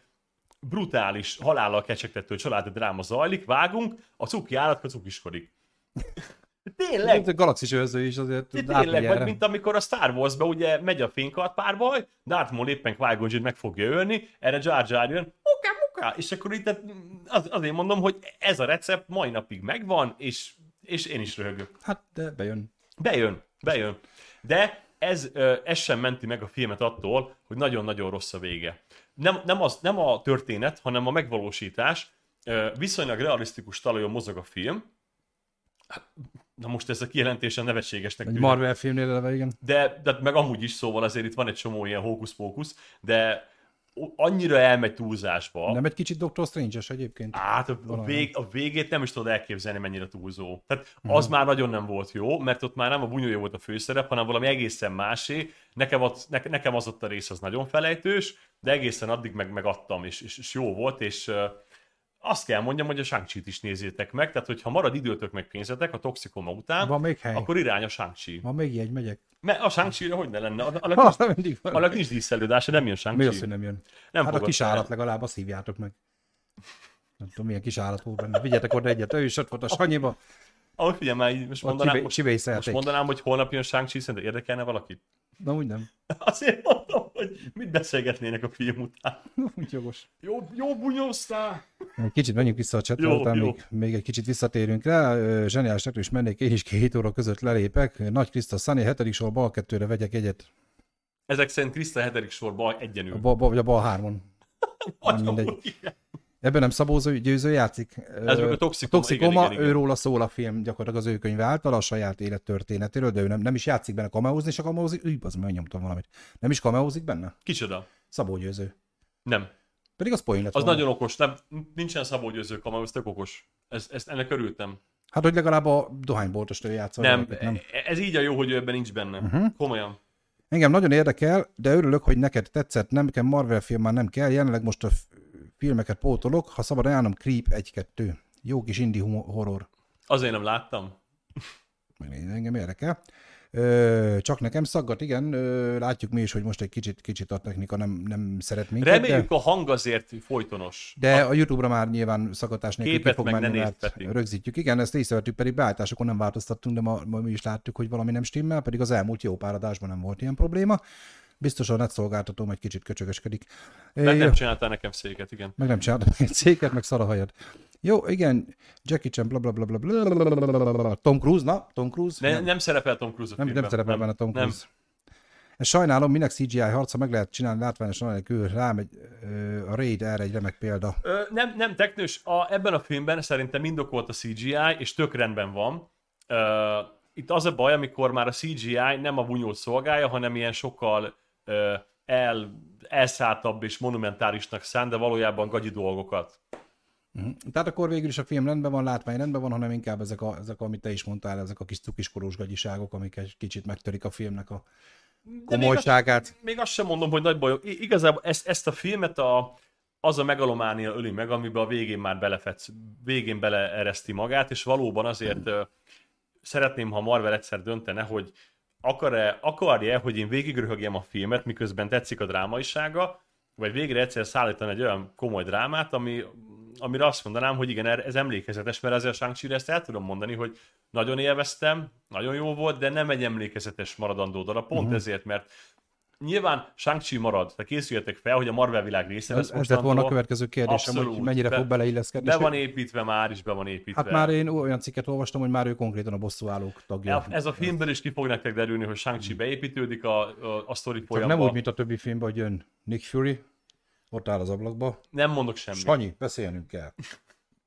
brutális, halállal kecsegtető családi dráma zajlik, vágunk, a cuki állatka cukiskodik. [LAUGHS] Tényleg,
A galaxis őrző is azért
de tényleg, vagy mint amikor a Star Wars-ba ugye megy a fénykart párbaj, Darth Maul éppen qui meg fogja ölni, erre Jar Jar jön, muká, muká, és akkor itt tehát az, azért mondom, hogy ez a recept mai napig megvan, és, és én is röhögök.
Hát, de bejön.
Bejön, bejön. De ez, ez sem menti meg a filmet attól, hogy nagyon-nagyon rossz a vége. Nem, nem, az, nem a történet, hanem a megvalósítás. Viszonylag realisztikus talajon mozog a film. Hát, Na most ez a kijelentésen nevetségesnek tűnik.
Marvel filmnél eleve, igen.
De, de meg amúgy is szóval azért itt van egy csomó ilyen hókusz-pókusz, de annyira elmegy túlzásba.
Nem egy kicsit Doctor Strange-es egyébként.
Hát a, a, vég, a végét nem is tudod elképzelni, mennyire túlzó. Tehát az már nagyon nem volt jó, mert ott már nem a bunyója volt a főszerep, hanem valami egészen másé. Nekem, ott, ne, nekem az ott a rész az nagyon felejtős, de egészen addig meg megadtam, és, és, és jó volt, és uh, azt kell mondjam, hogy a shang is nézzétek meg, tehát hogyha marad időtök meg pénzetek a Toxikoma után,
Van még hely?
akkor irány a Shang-Chi.
Van még egy, megyek.
Mert a shang hogy ne lenne? [LAUGHS]
Van.
annak nincs díszelődása, nem jön
Mi
Shang-Chi.
az, hogy nem jön?
Nem
hát a kis állat legalább, azt hívjátok meg. Nem tudom, milyen kis állat volt benne. Vigyetek oda egyet, ő is ott volt a sanyiba.
Ahogy figyelj már, így most mondanám, most, most mondanám, hogy holnap jön Shang-Chi, szerintem érdekelne valakit?
Na úgy nem. [LAUGHS]
Azért mondom, hogy mit beszélgetnének a film után.
Úgy jogos.
Jó, jó bunyóztál!
Kicsit menjünk vissza a csetre, után
jó.
még, még, egy kicsit visszatérünk rá. Ö, Zseniális nekem is mennék, én is két óra között lelépek. Nagy Kriszta Szani, hetedik sor, bal kettőre vegyek egyet.
Ezek szerint Kriszta hetedik sorban egyenül.
A bal, bal, vagy a bal hármon. [LAUGHS]
Nagyon
mindegy.
igen.
Ebben nem Szabó Győző játszik.
Ez meg a Toxikoma,
Toxikoma,
igen, igen, igen.
őróla szól a film, gyakorlatilag az ő könyve által, a saját élettörténetéről, de ő nem, nem is játszik benne kameózni, és a kameózik, ügy, az megnyomtam valamit. Nem is kameózik benne?
Kicsoda?
Szabó Győző.
Nem.
Pedig az poén lett
Az
volna.
nagyon okos. Nem, nincsen Szabó Győző kamera, ez tök okos. Ez, ezt, ennek örültem.
Hát, hogy legalább a dohányboltostól játszol.
Nem,
valakit, nem.
ez így a jó, hogy ő ebben nincs benne. Uh-huh. Komolyan.
Engem nagyon érdekel, de örülök, hogy neked tetszett. Nem, nekem Marvel film már nem kell. Jelenleg most a filmeket pótolok. Ha szabad ajánlom, Creep 1-2. Jó kis indie horror.
Azért nem láttam.
Meg Engem érdekel. Ö, csak nekem szaggat, igen. Ö, látjuk mi is, hogy most egy kicsit, kicsit a technika nem, nem szeret minket.
Reméljük
de...
a hang azért folytonos.
De a YouTube-ra már nyilván szakadás nélkül
Képet
fog menni, mert rögzítjük. Igen, ezt észrevettük, pedig beállításokon nem változtattunk, de ma, ma, mi is láttuk, hogy valami nem stimmel, pedig az elmúlt jó pár adásban nem volt ilyen probléma. Biztos a net szolgáltató majd kicsit köcsögösködik.
Meg nem csináltál nekem széket, igen.
Meg nem csináltál nekem széket, meg szarahajad. Jó, igen, Jackie Chan, bla bla bla bla bla Tom Cruise, na, Tom Cruise.
Ne,
nem.
nem szerepel Tom Cruise a
nem,
filmben.
Nem szerepel nem, benne Tom Cruise. Nem. Ezt sajnálom, minek CGI harca meg lehet csinálni látványosan anélkül, rám egy, ö, a Raid erre egy remek példa.
Ö, nem, nem, teknős, a, ebben a filmben szerintem indokolt a CGI, és tök rendben van. Ö, itt az a baj, amikor már a CGI nem a bunyót szolgálja, hanem ilyen sokkal el, elszálltabb és monumentálisnak szán, de valójában gagyi dolgokat.
Mhm. Tehát akkor végül is a film rendben van, látvány rendben van, hanem inkább ezek, a, ezek amit te is mondtál, ezek a kis cukiskorús gagyiságok, amik egy kicsit megtörik a filmnek a
De még azt,
komolyságát.
még azt sem mondom, hogy nagy bajok. I- igazából ezt, ezt a filmet a, az a megalománia öli meg, amiben a végén már belefetsz, végén beleereszti magát, és valóban azért ö, szeretném, ha Marvel egyszer döntene, hogy akar-e, akarja hogy én végigröhögjem a filmet, miközben tetszik a drámaisága, vagy végre egyszer szállítani egy olyan komoly drámát, ami, amire azt mondanám, hogy igen, ez emlékezetes, mert azért a shang ezt el tudom mondani, hogy nagyon élveztem, nagyon jó volt, de nem egy emlékezetes maradandó darab, pont uh-huh. ezért, mert nyilván Shang-Chi marad, tehát készüljetek fel, hogy a Marvel világ része lesz
Ez, lett volna a következő kérdésem, hogy mennyire
Be-
fog beleilleszkedni.
Be van építve már, is be van építve.
Hát már én olyan cikket olvastam, hogy már ő konkrétan a bosszúállók tagja.
Ez a filmben is ki fog nektek derülni, hogy Shang-Chi beépítődik a, a, a sztori folyamba.
nem úgy, mint a többi filmben, hogy jön Nick Fury, ott áll az ablakba.
nem mondok semmit.
Sanyi, beszélnünk kell.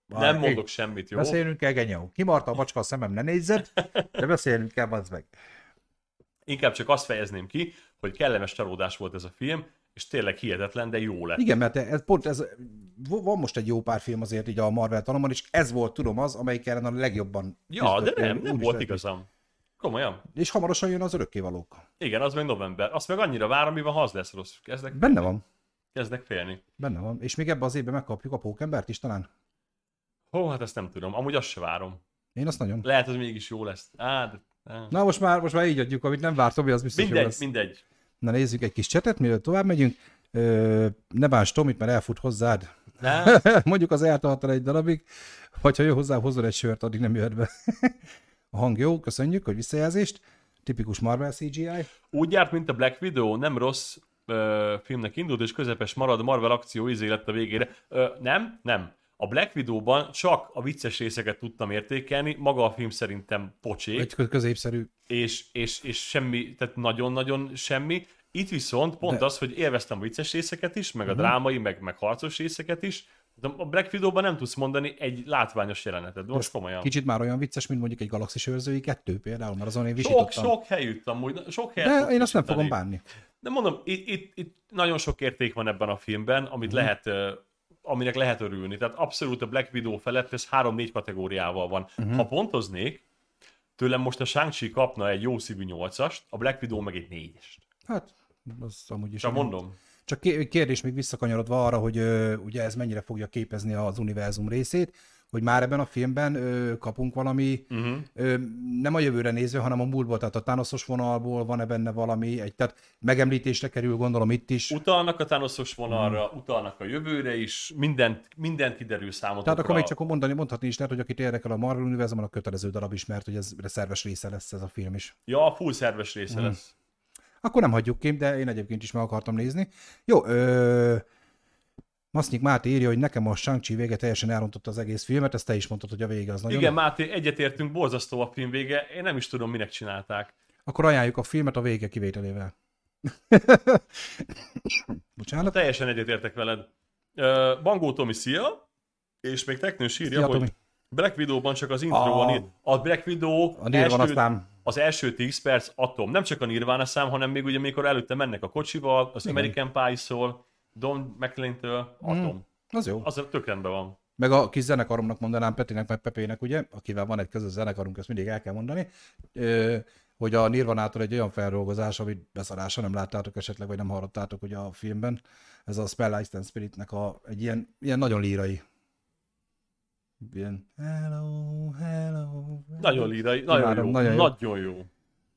Nem
Á,
mondok semmit, jó?
Beszélnünk kell, genyó. Kimarta a macska a szemem, ne nézzed, de beszélnünk kell, bazd meg.
Inkább csak azt fejezném ki, hogy kellemes csalódás volt ez a film, és tényleg hihetetlen, de jó lett.
Igen, mert ez, pont ez, van most egy jó pár film azért így a Marvel tanulman, és ez volt, tudom, az, amelyik ellen a legjobban
Ja, de nem, nem volt
lehet.
igazam. Komolyan.
És hamarosan jön az örökkévalók.
Igen, az meg november. Azt meg annyira várom, mivel ha az lesz rossz. Kezdek,
Benne van,
kezdek félni.
benne van. És még ebben az évben megkapjuk a pókembert is talán.
Hó, hát ezt nem tudom. Amúgy azt se várom.
Én azt nagyon.
Lehet, hogy mégis jó lesz. Á, de... á.
Na most már, most már így adjuk, amit nem várt Tobi, az biztos jó
Mindegy,
lesz.
mindegy.
Na nézzük egy kis csetet, mielőtt tovább megyünk. Ö, ne bánts Tomit, mert elfut hozzád. [LAUGHS] Mondjuk az eltartal egy darabig, vagy ha jön hozzá, hozol egy sört, addig nem jöhet be. [LAUGHS] a hang jó, köszönjük, hogy visszajelzést. Tipikus Marvel CGI.
Úgy járt, mint a Black Widow, nem rossz ö, filmnek indult, és közepes marad, Marvel akció izé lett a végére. Ö, nem, nem. A Black Widow-ban csak a vicces részeket tudtam értékelni, maga a film szerintem pocsék,
Egy kö- középszerű.
és, és, és semmi, tehát nagyon-nagyon semmi. Itt viszont pont
De-
az, hogy élveztem a vicces részeket is, meg a drámai, meg, meg harcos részeket is, de a Black Widow-ban nem tudsz mondani egy látványos jelenetet. De most komolyan.
Kicsit már olyan vicces, mint mondjuk egy Galaxis őrzői kettő például, mert azon én
Sok,
visítottam.
sok helyütt amúgy, sok helyet
De én azt nem fogom
bánni. De mondom, itt, itt, itt nagyon sok érték van ebben a filmben, amit
Mhm.
lehet, aminek lehet örülni. Tehát abszolút a Black Widow felett ez három-négy kategóriával van. Uh-huh. Ha pontoznék, tőlem most a Shang-Chi kapna egy jó szívű nyolcast, a Black Widow meg egy négyest.
Hát, az amúgy is.
Csak
igen.
mondom.
Csak ké- kérdés még visszakanyarodva arra, hogy ö, ugye ez mennyire fogja képezni az univerzum részét, hogy már ebben a filmben ö, kapunk valami,
Uh-huh.
ö, nem a jövőre nézve, hanem a múltból, tehát a Thanosos vonalból van-e benne valami, egy, tehát megemlítésre kerül, gondolom itt is.
Utalnak a Thanosos vonalra,
Mhm.
utalnak a jövőre is, mindent, mindent kiderül számotokra.
Tehát akkor még csak mondani, mondhatni is lehet, hogy akit érdekel a Marvel univerzumon, a kötelező darab is, mert hogy ez szerves része lesz ez a film is.
Ja, full szerves része
Mhm.
lesz.
Akkor nem hagyjuk ki, de én egyébként is meg akartam nézni. Jó, ö... Masznyik Máté írja, hogy nekem a Shang-Chi vége teljesen elrontotta az egész filmet, ezt te is mondtad, hogy a vége az nagyon...
Igen, Máté, egyetértünk, borzasztó a film vége, én nem is tudom, minek csinálták.
Akkor ajánljuk a filmet a vége kivételével. [LAUGHS] Bocsánat.
Teljesen egyetértek veled. Bangó Tomi, szia! És még Teknős írja,
Szia,
hogy
Tomi.
Black Widow-ban csak az intro
A-
van. A Black Widow
A
első,
aztán-
az első 10 perc atom. Nem csak a Nirvana szám, hanem még ugye mikor előtte mennek a kocsival, az
Igen.
American Pie-szól, Don McLean-től, atom.
Az jó.
Az tök rendben van.
Meg a kis zenekaromnak mondanám, Petinek, meg Pepének, ugye, akivel van egy közös zenekarunk, ezt mindig el kell mondani, hogy a Nirvanától egy olyan feldolgozás, amit beszarása nem láttátok esetleg, vagy nem hallottátok ugye a filmben, ez a Spell Ice and Spiritnek a, egy ilyen, ilyen nagyon lírai. Ilyen hello, hello.
Nagyon lírai, nagyon
Imádom,
jó,
nagyon jó.
Nagyon jó.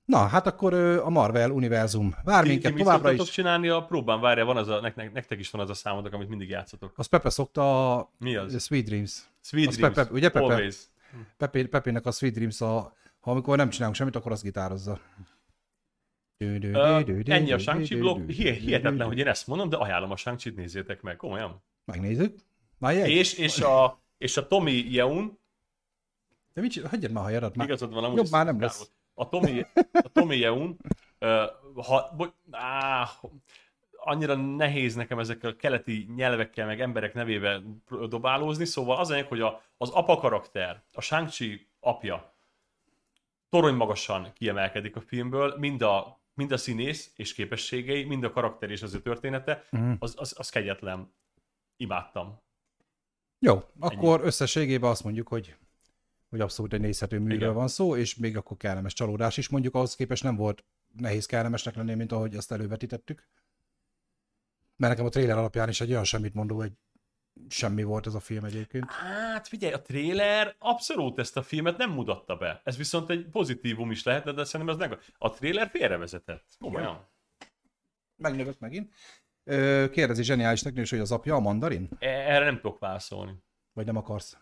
Na, hát akkor a Marvel univerzum vár
Ti, ti
minket
mit
továbbra is.
csinálni a próbán? Várjál, van az a, nek, nek, nektek is van az a számotok, amit mindig játszotok.
Azt Pepe szokta a
Mi az?
Sweet Dreams.
Sweet
Az
Dreams.
Pepe- ugye Pepe?
Always.
Pepé, Pepének a Sweet Dreams, a, ha amikor nem csinálunk semmit, akkor az gitározza.
Uh, ennyi a Shang-Chi blog. Hi- Hihetetlen, hogy én ezt mondom, de ajánlom a Shang-Chi-t, nézzétek meg, komolyan.
Megnézzük. Már?
És, és, a, és a Tommy Yeun,
De mit csinál? Hagyjad már a hajadat már.
igazad van, amúgy
Jobb már nem lesz.
A Tommy, a Tommy Yeun, uh, ha, bo, áh, annyira nehéz nekem ezekkel a keleti nyelvekkel, meg emberek nevével dobálózni, szóval az lényeg, hogy a, az apa karakter, a Shang-Chi apja, torony magasan kiemelkedik a filmből, mind a, mind a színész és képességei, mind a karakter és az ő története,
Mhm.
az, az, az kegyetlen. Imádtam.
Jó, akkor összességében azt mondjuk, hogy, hogy abszolút egy nézhető műről
Igen.
van szó, és még akkor kellemes csalódás is. Mondjuk ahhoz képest nem volt nehéz kellemesnek lenni, mint ahogy azt elővetítettük. Mert nekem a trailer alapján is egy olyan semmit mondó, hogy semmi volt ez a film egyébként.
Hát figyelj, a trailer abszolút ezt a filmet nem mutatta be. Ez viszont egy pozitívum is lehetne, de szerintem ez negatív. A trailer félrevezetett. Komolyan.
Megnövött megint. Kérdezi zseniális teknős, hogy az apja a mandarin?
E- Erre nem tudok válaszolni.
Vagy nem akarsz?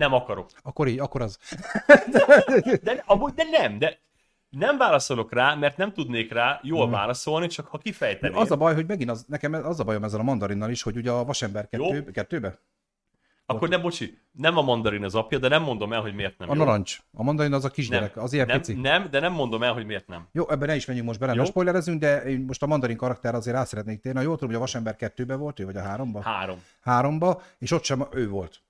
Nem akarok.
Akkor így, akkor az. [LAUGHS]
De, amúgy, de nem, de Nem válaszolok rá, mert nem tudnék rá jól válaszolni, csak ha kifejteném.
Az a baj, hogy megint az, nekem az a bajom ezzel a mandarinnal is, hogy ugye a Vasember kettő, kettőbe?
Akkor ne, bocsi, nem a mandarin az apja, de nem mondom el, hogy miért nem.
A
jó?
narancs. A mandarin az a kisgyerek, az ilyen
nem,
pici.
nem, de nem mondom el, hogy miért nem.
Jó, ebben ne is menjünk most bele, ne spoilerezünk, de én most a mandarin karakter azért rá szeretnék térni. Na, jól tudom, hogy a Vasember kettőbe volt ő, vagy a háromba?
Három.
Háromba, és ott sem ő volt.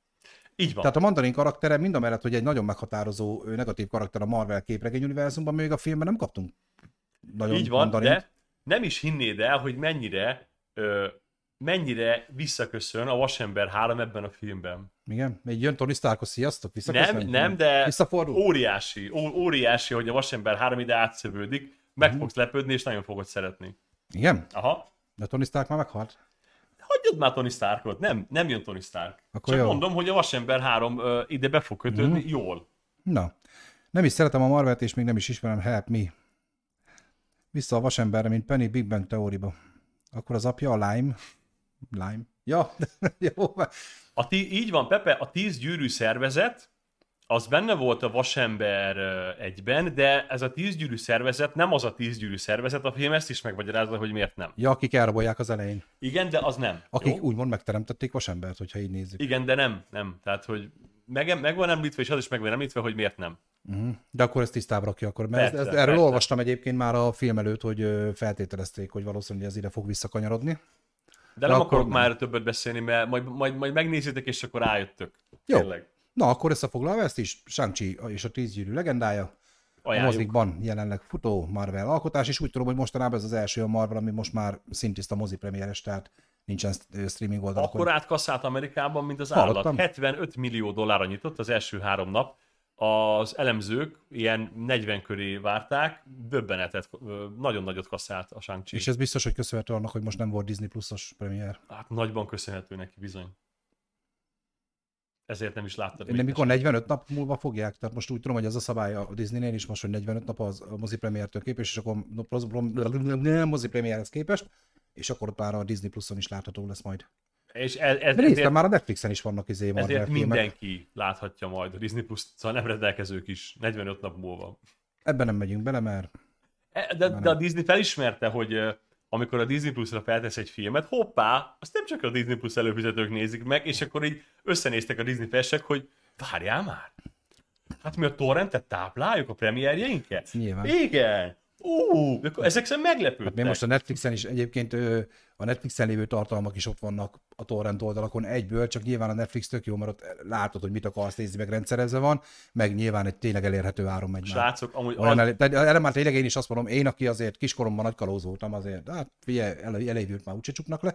Így van.
Tehát a mandarin karaktere mind a mellett, hogy egy nagyon meghatározó negatív karakter a Marvel képregény univerzumban, még a filmben nem kaptunk nagyon
Így van,
mandarint.
de nem is hinnéd el, hogy mennyire, ö, mennyire visszaköszön a Vasember 3 ebben a filmben.
Igen? Még jön Tony Starkos, sziasztok, visszaköszönjük?
Nem, nem, de
Visszafordul?
óriási, ó, óriási, hogy a Vasember 3 ide átszövődik, meg
Mhm.
fogsz lepődni, és nagyon fogod szeretni.
Igen?
Aha.
De Tony Stark már meghalt?
Hagyjad már Tony Starkot, nem, nem jön Tony Stark.
Akkor
Csak
jó.
mondom, hogy a Vasember 3 ö, ide be fog kötődni
Mhm.
jól.
Na, nem is szeretem a Marvelt, és még nem is ismerem Help Me. Vissza a vasemberre, mint Penny Big Bang teóriba. Akkor az apja a Lime. Lime. Ja, [LAUGHS] jó.
A ti, így van, Pepe, a tíz gyűrű szervezet, az benne volt a Vasember egyben, de ez a tíz gyűrű szervezet nem az a tíz gyűrű szervezet, a film ezt is megmagyarázza, hogy miért nem.
Ja, akik elrabolják az elején.
Igen, de az nem.
Akik
jó?
úgymond megteremtették vasembert, hogyha így nézzük.
Igen, de nem, nem. Tehát, hogy meg, meg van említve, és az is meg van említve, hogy miért nem.
Uh-huh. De akkor ezt tisztább rakja akkor. Mert
Persze,
ez, erről
persze.
olvastam egyébként már a film előtt, hogy feltételezték, hogy valószínűleg ez ide fog visszakanyarodni.
De nem
akkor
akarok
nem.
már többet beszélni, mert majd, majd, majd megnézitek, és akkor rájöttök.
Jó.
Tényleg.
Na, akkor összefoglalva ezt is, Shang-Chi és a tíz gyűrű legendája. A
Ajánljuk.
mozikban jelenleg futó Marvel alkotás, és úgy tudom, hogy mostanában ez az első a Marvel, ami most már szintiszta mozi premieres, tehát nincsen st- streaming oldalakon.
Akkor átkasszált Amerikában, mint az
Hallottam.
állat. 75 millió dollárra nyitott az első három nap. Az elemzők ilyen 40 köré várták, döbbenetet, nagyon nagyot kasszált a shang
És ez biztos, hogy köszönhető annak, hogy most nem volt Disney pluszos premier.
Hát nagyban köszönhető neki bizony. Ezért nem is láttad.
De
még
mikor 45 nap múlva fogják? Tehát most úgy tudom, hogy ez a szabály a Disneynél is most, hogy 45 nap az a mozi premiertől képest, és akkor nem mozi premierhez képest, és akkor már a Disney pluszon is látható lesz majd.
És ez, ez,
De néztem,
ezért,
már a Netflixen is vannak izé Marvel
ezért
filmek.
mindenki láthatja majd a Disney Plus, szóval nem rendelkezők is 45 nap múlva.
Ebben nem megyünk bele, mert
E, De, de a Disney felismerte, hogy amikor a Disney Plus-ra feltesz egy filmet, hoppá, azt nem csak a Disney Plus előfizetők nézik meg, és akkor így összenéztek a Disney felsek, hogy várjál már, hát mi a torrentet tápláljuk a premierjeinket?
Nyilván.
Igen! Ú, akkor ezek szerint meglepődtek.
Hát még most a Netflixen is egyébként a Netflixen lévő tartalmak is ott vannak a torrent oldalakon egyből, csak nyilván a Netflix tök jó, mert ott látod, hogy mit akarsz nézni, meg rendszerezve van, meg nyilván egy tényleg elérhető áron megy már.
Srácok, amúgy
Olyan elé... Tehát erre már tényleg én is azt mondom, én, aki azért kiskoromban nagy kalóz voltam, azért, hát figyelj, elévült már úgyse csuknak le,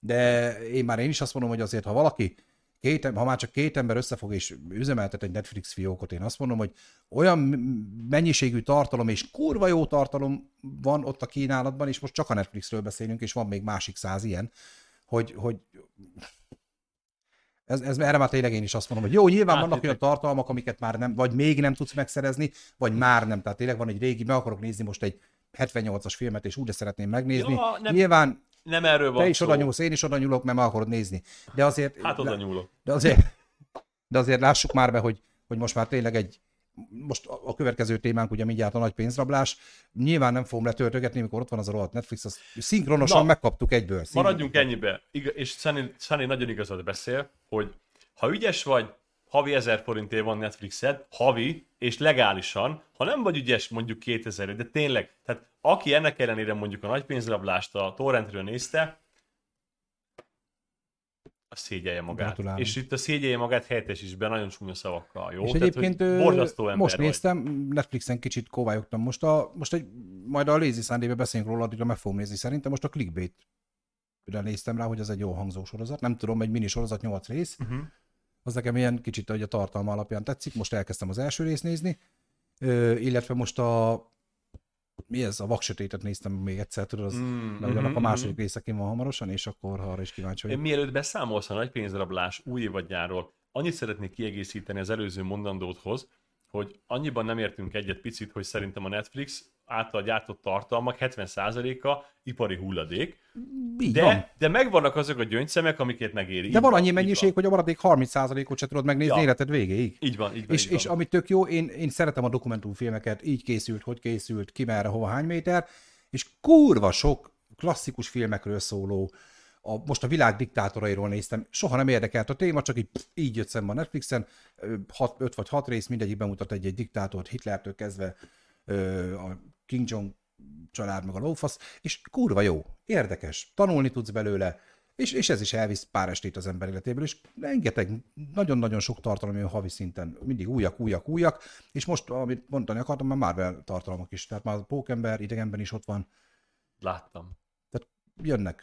de én már én is azt mondom, hogy azért, ha valaki két, ha már csak két ember összefog és üzemeltet egy Netflix fiókot, én azt mondom, hogy olyan mennyiségű tartalom és kurva jó tartalom van ott a kínálatban, és most csak a Netflixről beszélünk, és van még másik száz ilyen, hogy, hogy ez, ez, erre már tényleg én is azt mondom, hogy jó, nyilván vannak
Áttétek.
olyan tartalmak, amiket már nem, vagy még nem tudsz megszerezni, vagy már nem. Tehát tényleg van egy régi, meg akarok nézni most egy 78-as filmet, és úgy szeretném megnézni.
Ja, nem-
Nyilván
nem erről van
te is oda nyúlsz, én is oda nyúlok, mert meg akarod nézni. De azért,
Hát oda nyúlok.
de azért, de azért lássuk már be, hogy, hogy most már tényleg egy, most a következő témánk ugye mindjárt a nagy pénzrablás. Nyilván nem fogom letöltögetni, mikor ott van az a rohadt Netflix, azt szinkronosan
Na,
megkaptuk egyből. Szín-
Maradjunk ennyibe. Iga, és Sunny nagyon igazat beszél, hogy ha ügyes vagy, havi 1000 forintért van Netflixed, havi, és legálisan, ha nem vagy ügyes, mondjuk 2000 de tényleg, tehát aki ennek ellenére mondjuk a nagy pénzrablást a torrentről nézte, a szégyelje magát.
Gratulálunk.
És itt a szégyelje magát helyettesítve nagyon csúnya szavakkal, jó?
És
Tehát,
egyébként
borzasztó ember
most
vagy.
néztem, Netflixen kicsit kovályogtam. Most, a, most egy, majd a Lazy sunday beszélünk róla, addigra meg fogom nézni. Szerintem most a clickbait néztem rá, hogy ez egy jó hangzó sorozat. Nem tudom, egy mini sorozat, 8 rész.
Uh-huh.
Az nekem ilyen kicsit hogy a tartalma alapján tetszik. Most elkezdtem az első részt nézni. Ö, illetve most a mi ez? A vaksötétet néztem még egyszer, tudod, az,
Mm,
mm, mert annak a
mhm,
második része kint van hamarosan, és akkor arra is kíváncsi vagyok.
mielőtt beszámolsz a nagy pénzrablás új évadjáról, annyit szeretnék kiegészíteni az előző mondandóthoz, hogy annyiban nem értünk egyet picit, hogy szerintem a Netflix által gyártott tartalmak 70%-a ipari hulladék,
Így van.
de, de megvannak azok a gyöngyszemek, amiket megéri.
De van annyi
így
mennyiség, hogy a maradék 30%-ot se tudod megnézni
Ja.
életed végéig.
Így van, így van.
És,
így
és
van.
ami tök jó, én, én szeretem a dokumentumfilmeket, így készült, hogy készült, ki merre, hova, hány méter, és kurva sok klasszikus filmekről szóló, a, most a világ diktátorairól néztem, soha nem érdekelt a téma, csak így, pff, így jött szembe a Netflixen, 5 vagy 6 rész, mindegyik bemutat egy-egy diktátort, Hitlertől kezdve ö, a King Jong család, meg a lófasz, és kurva jó, érdekes, tanulni tudsz belőle, és, és ez is elvisz pár estét az ember életéből, és rengeteg, nagyon-nagyon sok tartalom jön havi szinten, mindig újak, újak, újak, és most, amit mondani akartam, már Marvel tartalmak is, tehát már a Pókember, idegenben is ott van,
Láttam.
tehát jönnek.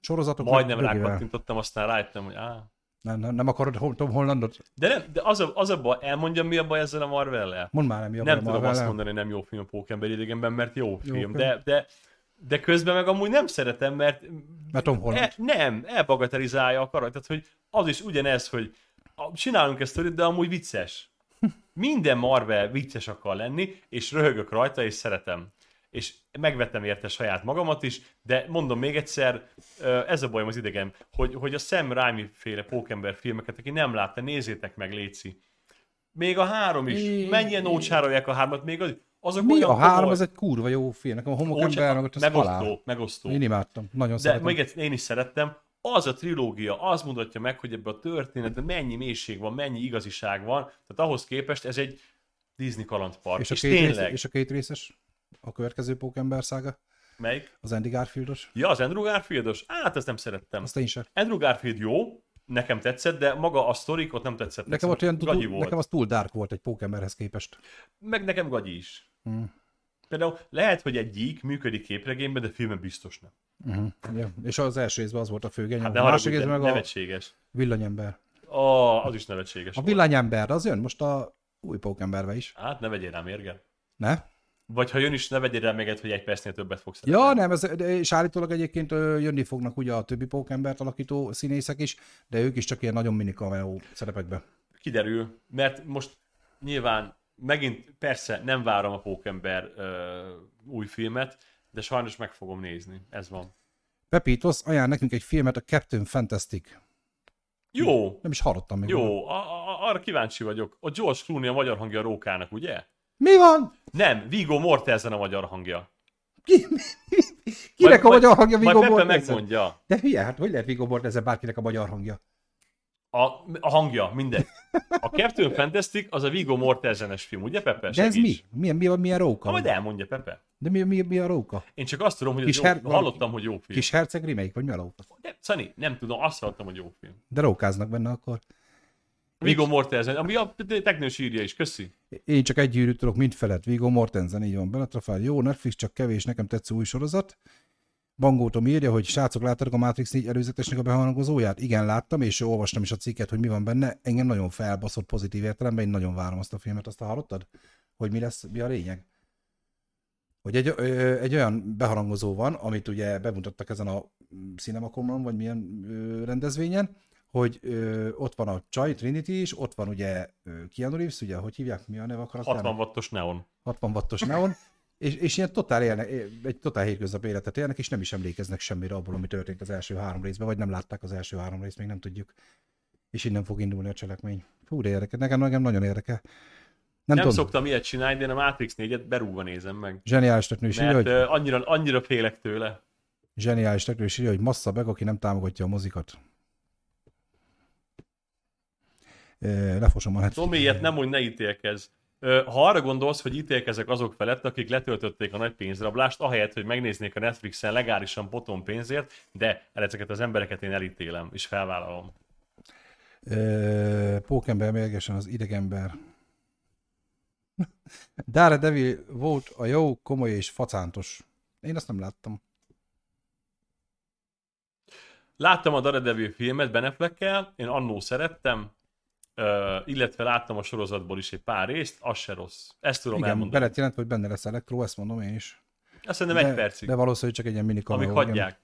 Sorozatok
Majdnem rákattintottam, aztán rájöttem, hogy á.
Nem, nem, nem akarod Tom Hollandot?
De, nem, de az, a, az a baj, elmondjam mi a baj ezzel a Marvel-lel?
Mondd már, nem mi a
nem
baj a
tudom azt mondani, nem jó film a Pókember idegenben, mert jó film,
film.
de, de, de közben meg amúgy nem szeretem, mert,
Mert Tom Holland.
e, nem, elbagatelizálja a karaktert, hogy az is ugyanez, hogy csinálunk ezt sztorit, de amúgy vicces. [LAUGHS] Minden Marvel vicces akar lenni, és röhögök rajta, és szeretem. És megvettem érte saját magamat is, de mondom még egyszer, ez a bajom az idegen, hogy, hogy a Sam Raimi féle pókember filmeket, aki nem látta, nézzétek meg, Léci. Még a három is. Mennyien ócsárolják a hármat, még az, azok
Mi
olyan
a három, ez egy kurva jó film. Nekem a homokember, meg az halál.
megosztó, megosztó.
Én imádtam, nagyon
De
szeretem.
még egyszer, én is szerettem, az a trilógia, az mutatja meg, hogy ebben a történetben mennyi mélység van, mennyi igaziság van, tehát ahhoz képest ez egy Disney kalandpark.
és,
És,
a
és
két rész,
tényleg,
és a két részes? A következő Pókember szága?
melyik?
Az Andy Garfieldos?
Ja, az Andrew Garfieldos? Hát, ezt nem szerettem.
Azt én sem.
Andrew Garfield jó, nekem tetszett, de maga a sztorik ott nem tetszett.
Nekem, ott olyan,
gagyi volt.
nekem az túl dark volt egy Pókemberhez képest.
Meg nekem gagyi is.
Hmm.
Például lehet, hogy egy gyík működik képregényben, de filmben biztos nem.
Uh-huh. Ja. És az első részben az volt a főgeny,
Hát
a
ne
másik részben
de
meg a
nevetséges.
villanyember.
Oh, az is nevetséges
A villanyember, az jön most a új Pókemberbe is.
Hát ne vegyél rám érget.
Ne?
Vagy ha jön is, ne vegyél meg, hogy egy percnél többet fogsz szeretni.
Ja, nem, ez, és állítólag egyébként ö, jönni fognak ugye a többi Pókembert alakító színészek is, de ők is csak ilyen nagyon mini cameo szerepekbe.
Kiderül, mert most nyilván megint persze nem várom a Pókember uh, új filmet, de sajnos meg fogom nézni. Ez van.
Pepitos ajánl nekünk egy filmet, a Captain Fantastic.
Jó,
Nem is hallottam még.
jó, a, a, arra kíváncsi vagyok. A George Clooney a magyar hangja a Rókának, ugye?
Mi van?
Nem, Viggo Mortensen a magyar hangja.
Ki, kinek a
Majd-
magyar hangja
Pepe
Mortensen?
megmondja.
De hülye, hát hogy lehet Viggo Mortensen bárkinek a magyar hangja?
A, a hangja, mindegy. A Captain Fantastic az a Viggo Mortensenes film, ugye Pepe?
De ez mi? Milyen, milyen, milyen
Ha
róka?
majd elmondja Pepe.
De mi, mi, mi a róka?
Én csak azt tudom, hogy
Kis
jó,
her-
hallottam, hogy jó film.
Kis herceg remake, vagy mi a róka?
De, Szani, nem tudom, azt hallottam, hogy jó film.
De rókáznak benne akkor.
Viggo Mortensen, ami a teknős írja is, köszi.
Én csak egy gyűrűt tudok mind felett. Viggo Mortensen, így van, beletrafál. Jó, Netflix, csak kevés, nekem tetsző új sorozat. Bangó Tom írja, hogy srácok, láttátok a Matrix 4 előzetesnek a behangozóját? Igen, láttam, és olvastam is a cikket, hogy mi van benne. Engem nagyon felbaszott pozitív értelemben, én nagyon várom azt a filmet, azt hallottad? Hogy mi lesz, mi a lényeg? Hogy egy, ö, egy olyan beharangozó van, amit ugye bemutattak ezen a Cinemaconon, vagy milyen ö, rendezvényen, hogy ö, ott van a Csaj, Trinity is, ott van ugye ö, Keanu Reeves, ugye, hogy hívják, mi a neve a karakter?
60 wattos neon.
60 wattos neon, [LAUGHS] és, és ilyen totál élnek, egy totál hétköznapi életet élnek, és nem is emlékeznek semmire abból, ami történt az első három részben, vagy nem látták az első három részt, még nem tudjuk. És innen fog indulni a cselekmény. Fú, de érdekel, nekem, nekem nagyon érdekel. Nem,
Nem
tudom,
szoktam ilyet csinálni, de én a Matrix 4-et berúgva nézem meg.
zseniális teknő is írja, hogy,
annyira, annyira félek tőle.
zseniális teknő is írja, hogy massza meg, aki nem támogatja a mozikat. Ö, Lefosom a net.
Tomi, ilyet nem úgy ne ítélkezz. Ha arra gondolsz, hogy ítélkezek azok felett, akik letöltötték a nagy pénzrablást, ahelyett, hogy megnéznék a Netflixen legálisan potom pénzért, de ezeket az embereket én elítélem, és felvállalom.
Pókember mérgesen az idegember. [LAUGHS] Daredevil volt a jó, komoly és facántos. Én azt nem láttam.
Láttam a Daredevil filmet Ben Affleckkel, én annó szerettem, illetve láttam a sorozatból is egy pár részt, az se rossz. Ezt tudom
Igen,
elmondani.
be lett jelentve, hogy benne lesz elektro, ezt mondom én is.
Azt szerintem
de,
egy percig,
De valószínűleg csak egy ilyen mini
amíg hagyják.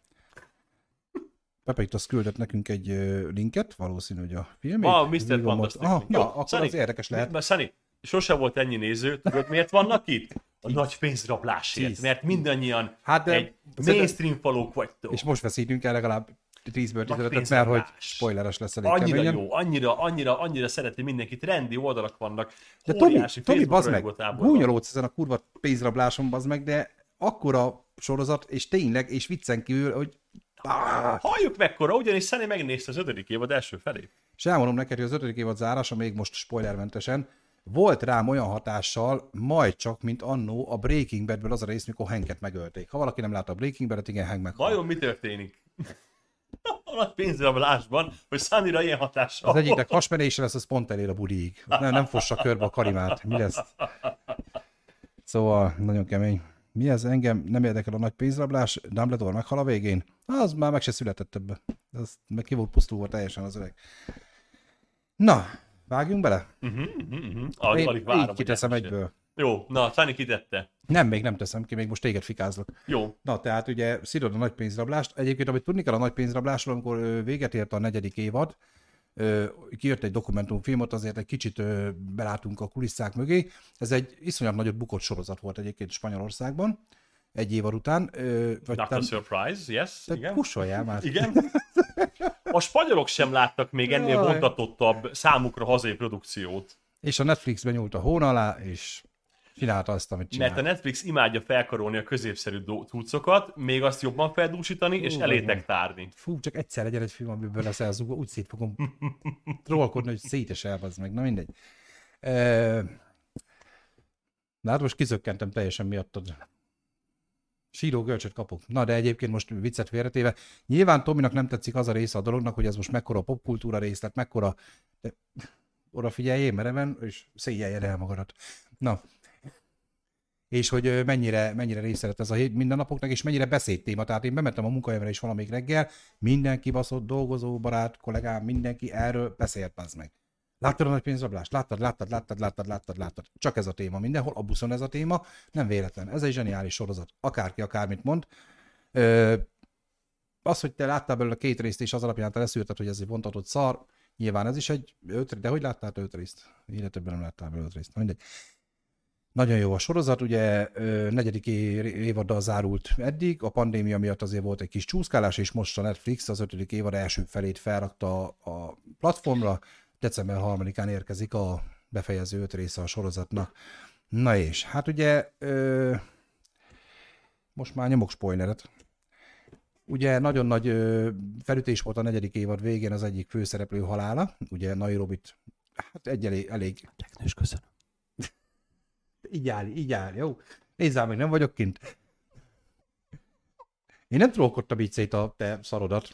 Pepe itt azt küldött nekünk egy linket, valószínű, hogy a film.
Ma Mr. Fantastic.
Ah,
Jó,
na, akkor
Szani,
az érdekes lehet.
Mert Szani, sose volt ennyi néző, tudod miért vannak itt? a nagy pénzrablásért,
Tíz.
mert mindannyian
Hát de-
egy mainstream falók vagytok.
És most veszítünk el legalább 10-ből
Nagy
15 mert hogy spoileres lesz elég
Annyira
keményen.
jó, annyira, annyira, annyira szereti mindenki, trendi oldalak vannak,
De Tomi, Tomi, bazd meg, gúnyolódsz ezen a kurva pénzrabláson, bazd meg, de akkora sorozat, és tényleg, és viccen kívül, hogy Ah!
Halljuk mekkora, ugyanis Szeni megnézte az ötödik évad első felét.
És elmondom neked, hogy az ötödik évad zárása még most spoilermentesen, volt rám olyan hatással, majd csak, mint annó a Breaking Badből az a rész, mikor Hanket megölték. Ha valaki nem látta a Breaking Badet, igen, Hank meghal.
Vajon mi történik? A nagy pénzrablásban, hogy Szanira ilyen hatással
Az egyiknek hasmenése lesz, az pont elér a buliig. Nem, nem fossa körbe a karimát. Mi lesz? Szóval nagyon kemény. Mi ez? Engem nem érdekel a nagy pénzrablás. Dumbledore meghal a végén. Az már meg se született ebbe. Az meg ki volt pusztulva teljesen az öreg. Na, vágjunk bele?
Uh-huh, uh-huh. Alig,
Én
alig várom,
így kiteszem egyből.
Jó, na, Szani kitette.
Nem, még nem teszem ki, még most téged fikázlak.
Jó.
Na, tehát ugye szírod a nagy pénzrablást. Egyébként, amit tudni kell a nagy pénzrablásról, amikor véget ért a negyedik évad, kijött egy dokumentumfilm, ott azért egy kicsit belátunk a kulisszák mögé. Ez egy iszonyat nagyot bukott sorozat volt egyébként Spanyolországban, egy évad után. Vagy
Dr.
tám-
Surprise, yes,
te
igen.
kussoljál már.
Igen. A spanyolok sem láttak még ennél
Jaj.
számukra hazai produkciót.
És a Netflixben nyúlt a hón alá, és csinálta azt, amit csinált.
Mert a Netflix imádja felkarolni a középszerű cuccokat, még azt jobban feldúsítani, és
Ú,
elétek tárni.
Fú, csak egyszer legyen egy film, amiből lesz elzúgva, úgy szét fogom [LAUGHS] trollkodni, hogy szétes elbazd meg. Na mindegy. E... Na hát most kizökkentem teljesen miattad. Síró görcsöt kapok. Na de egyébként most viccet félretéve. Nyilván Tominak nem tetszik az a része a dolognak, hogy ez most mekkora popkultúra részlet, mekkora... De oda figyeljél mereven, és szégyeljen el magadat. Na, és hogy mennyire, mennyire része lett ez a mindennapoknak, és mennyire beszédtéma. Tehát én bementem a munkahelyemre is valamelyik reggel, mindenki baszott, dolgozó, barát, kollégám, mindenki erről beszélt az meg. Láttad a nagy pénzrablást? Láttad, láttad, láttad, láttad, láttad, láttad. Csak ez a téma mindenhol, a buszon ez a téma, nem véletlen. Ez egy zseniális sorozat. Akárki akármit mond. Ö, az, hogy te láttál belőle két részt, és az alapján te leszűrted, hogy ez egy vontatott szar, nyilván ez is egy öt, de hogy láttál öt részt? Életedben nem láttál belőle öt részt. Na, mindegy. Nagyon jó a sorozat, ugye negyedik évaddal zárult eddig, a pandémia miatt azért volt egy kis csúszkálás, és most a Netflix az ötödik évad első felét felrakta a platformra, december 3-án érkezik a befejező öt része a sorozatnak. Na és, hát ugye ö, most már nyomok spoileret. Ugye nagyon nagy ö, felütés volt a negyedik évad végén az egyik főszereplő halála, ugye Nairobit, hát egy elég, elég
Teknős, köszönöm.
Így áll, így áll, jó? Nézzál meg, nem vagyok kint. Én nem trollkodtam így szét a te szarodat.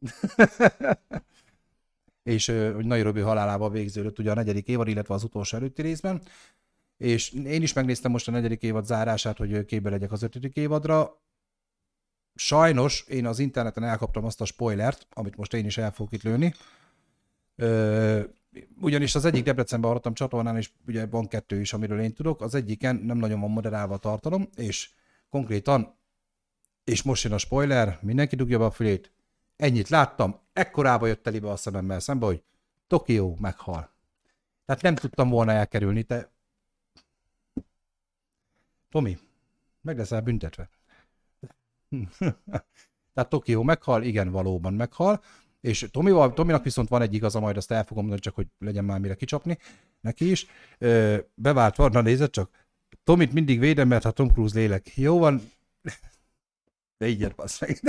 [LAUGHS] és hogy Nairobi halálával végződött ugye a negyedik évad, illetve az utolsó előtti részben. És én is megnéztem most a negyedik évad zárását, hogy képbe legyek az ötödik évadra. Sajnos én az interneten elkaptam azt a spoilert, amit most én is el fogok itt lőni. Ugyanis az egyik Debrecenben hallottam csatornán, és ugye van kettő is, amiről én tudok, az egyiken nem nagyon van moderálva a tartalom, és konkrétan, és most jön a spoiler, mindenki dugja be a fülét, ennyit láttam, ekkorába jött telibe a szememmel szembe, hogy Tokió meghal. Tehát nem tudtam volna elkerülni, te... Tomi, meg leszel büntetve. [LAUGHS] Tehát Tokió meghal, igen, valóban meghal, és Tomival, Tominak viszont van egy igaza, majd azt el fogom mondani, csak hogy legyen már mire kicsapni neki is. Bevált van, na nézed csak, Tomit mindig védem, mert ha Tom Cruise lélek. Jó van, de így meg. [LAUGHS]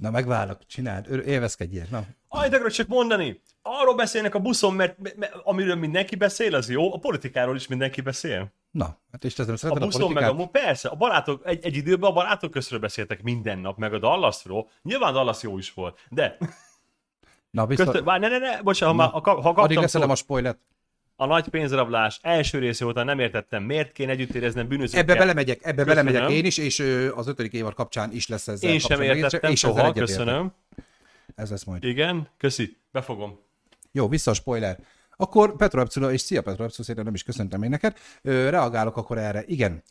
Na megválok, csináld, élvezkedjél, na.
Akarok csak mondani, arról beszélnek a buszon, mert, mert amiről mindenki beszél, az jó, a politikáról is mindenki beszél.
Na, hát és te nem
A
a,
buszon meg
politikát?
a, persze, a barátok, egy, egy időben a barátok közről beszéltek minden nap, meg a Dallasról. Nyilván Dallas jó is volt, de
Na, vissza,
köztön, várj, ne, ne, ne, bocsánat, ha, már, ha, ha
addig
kaptam
leszedem a
szót,
spoilet.
a nagy pénzrablás első része óta nem értettem, miért kéne együtt éreznem bűnözőkkel.
Ebbe belemegyek, ebbe
Köszönöm.
belemegyek én is, és az ötödik évad kapcsán is lesz ezzel
Én sem értettem
és
soha, köszönöm.
Ez lesz majd.
Igen, köszi, befogom.
Jó, vissza a spoiler. Akkor Petro Epcula, és szia Petro Epcula, szerintem nem is köszöntem én neked. Reagálok akkor erre. Igen.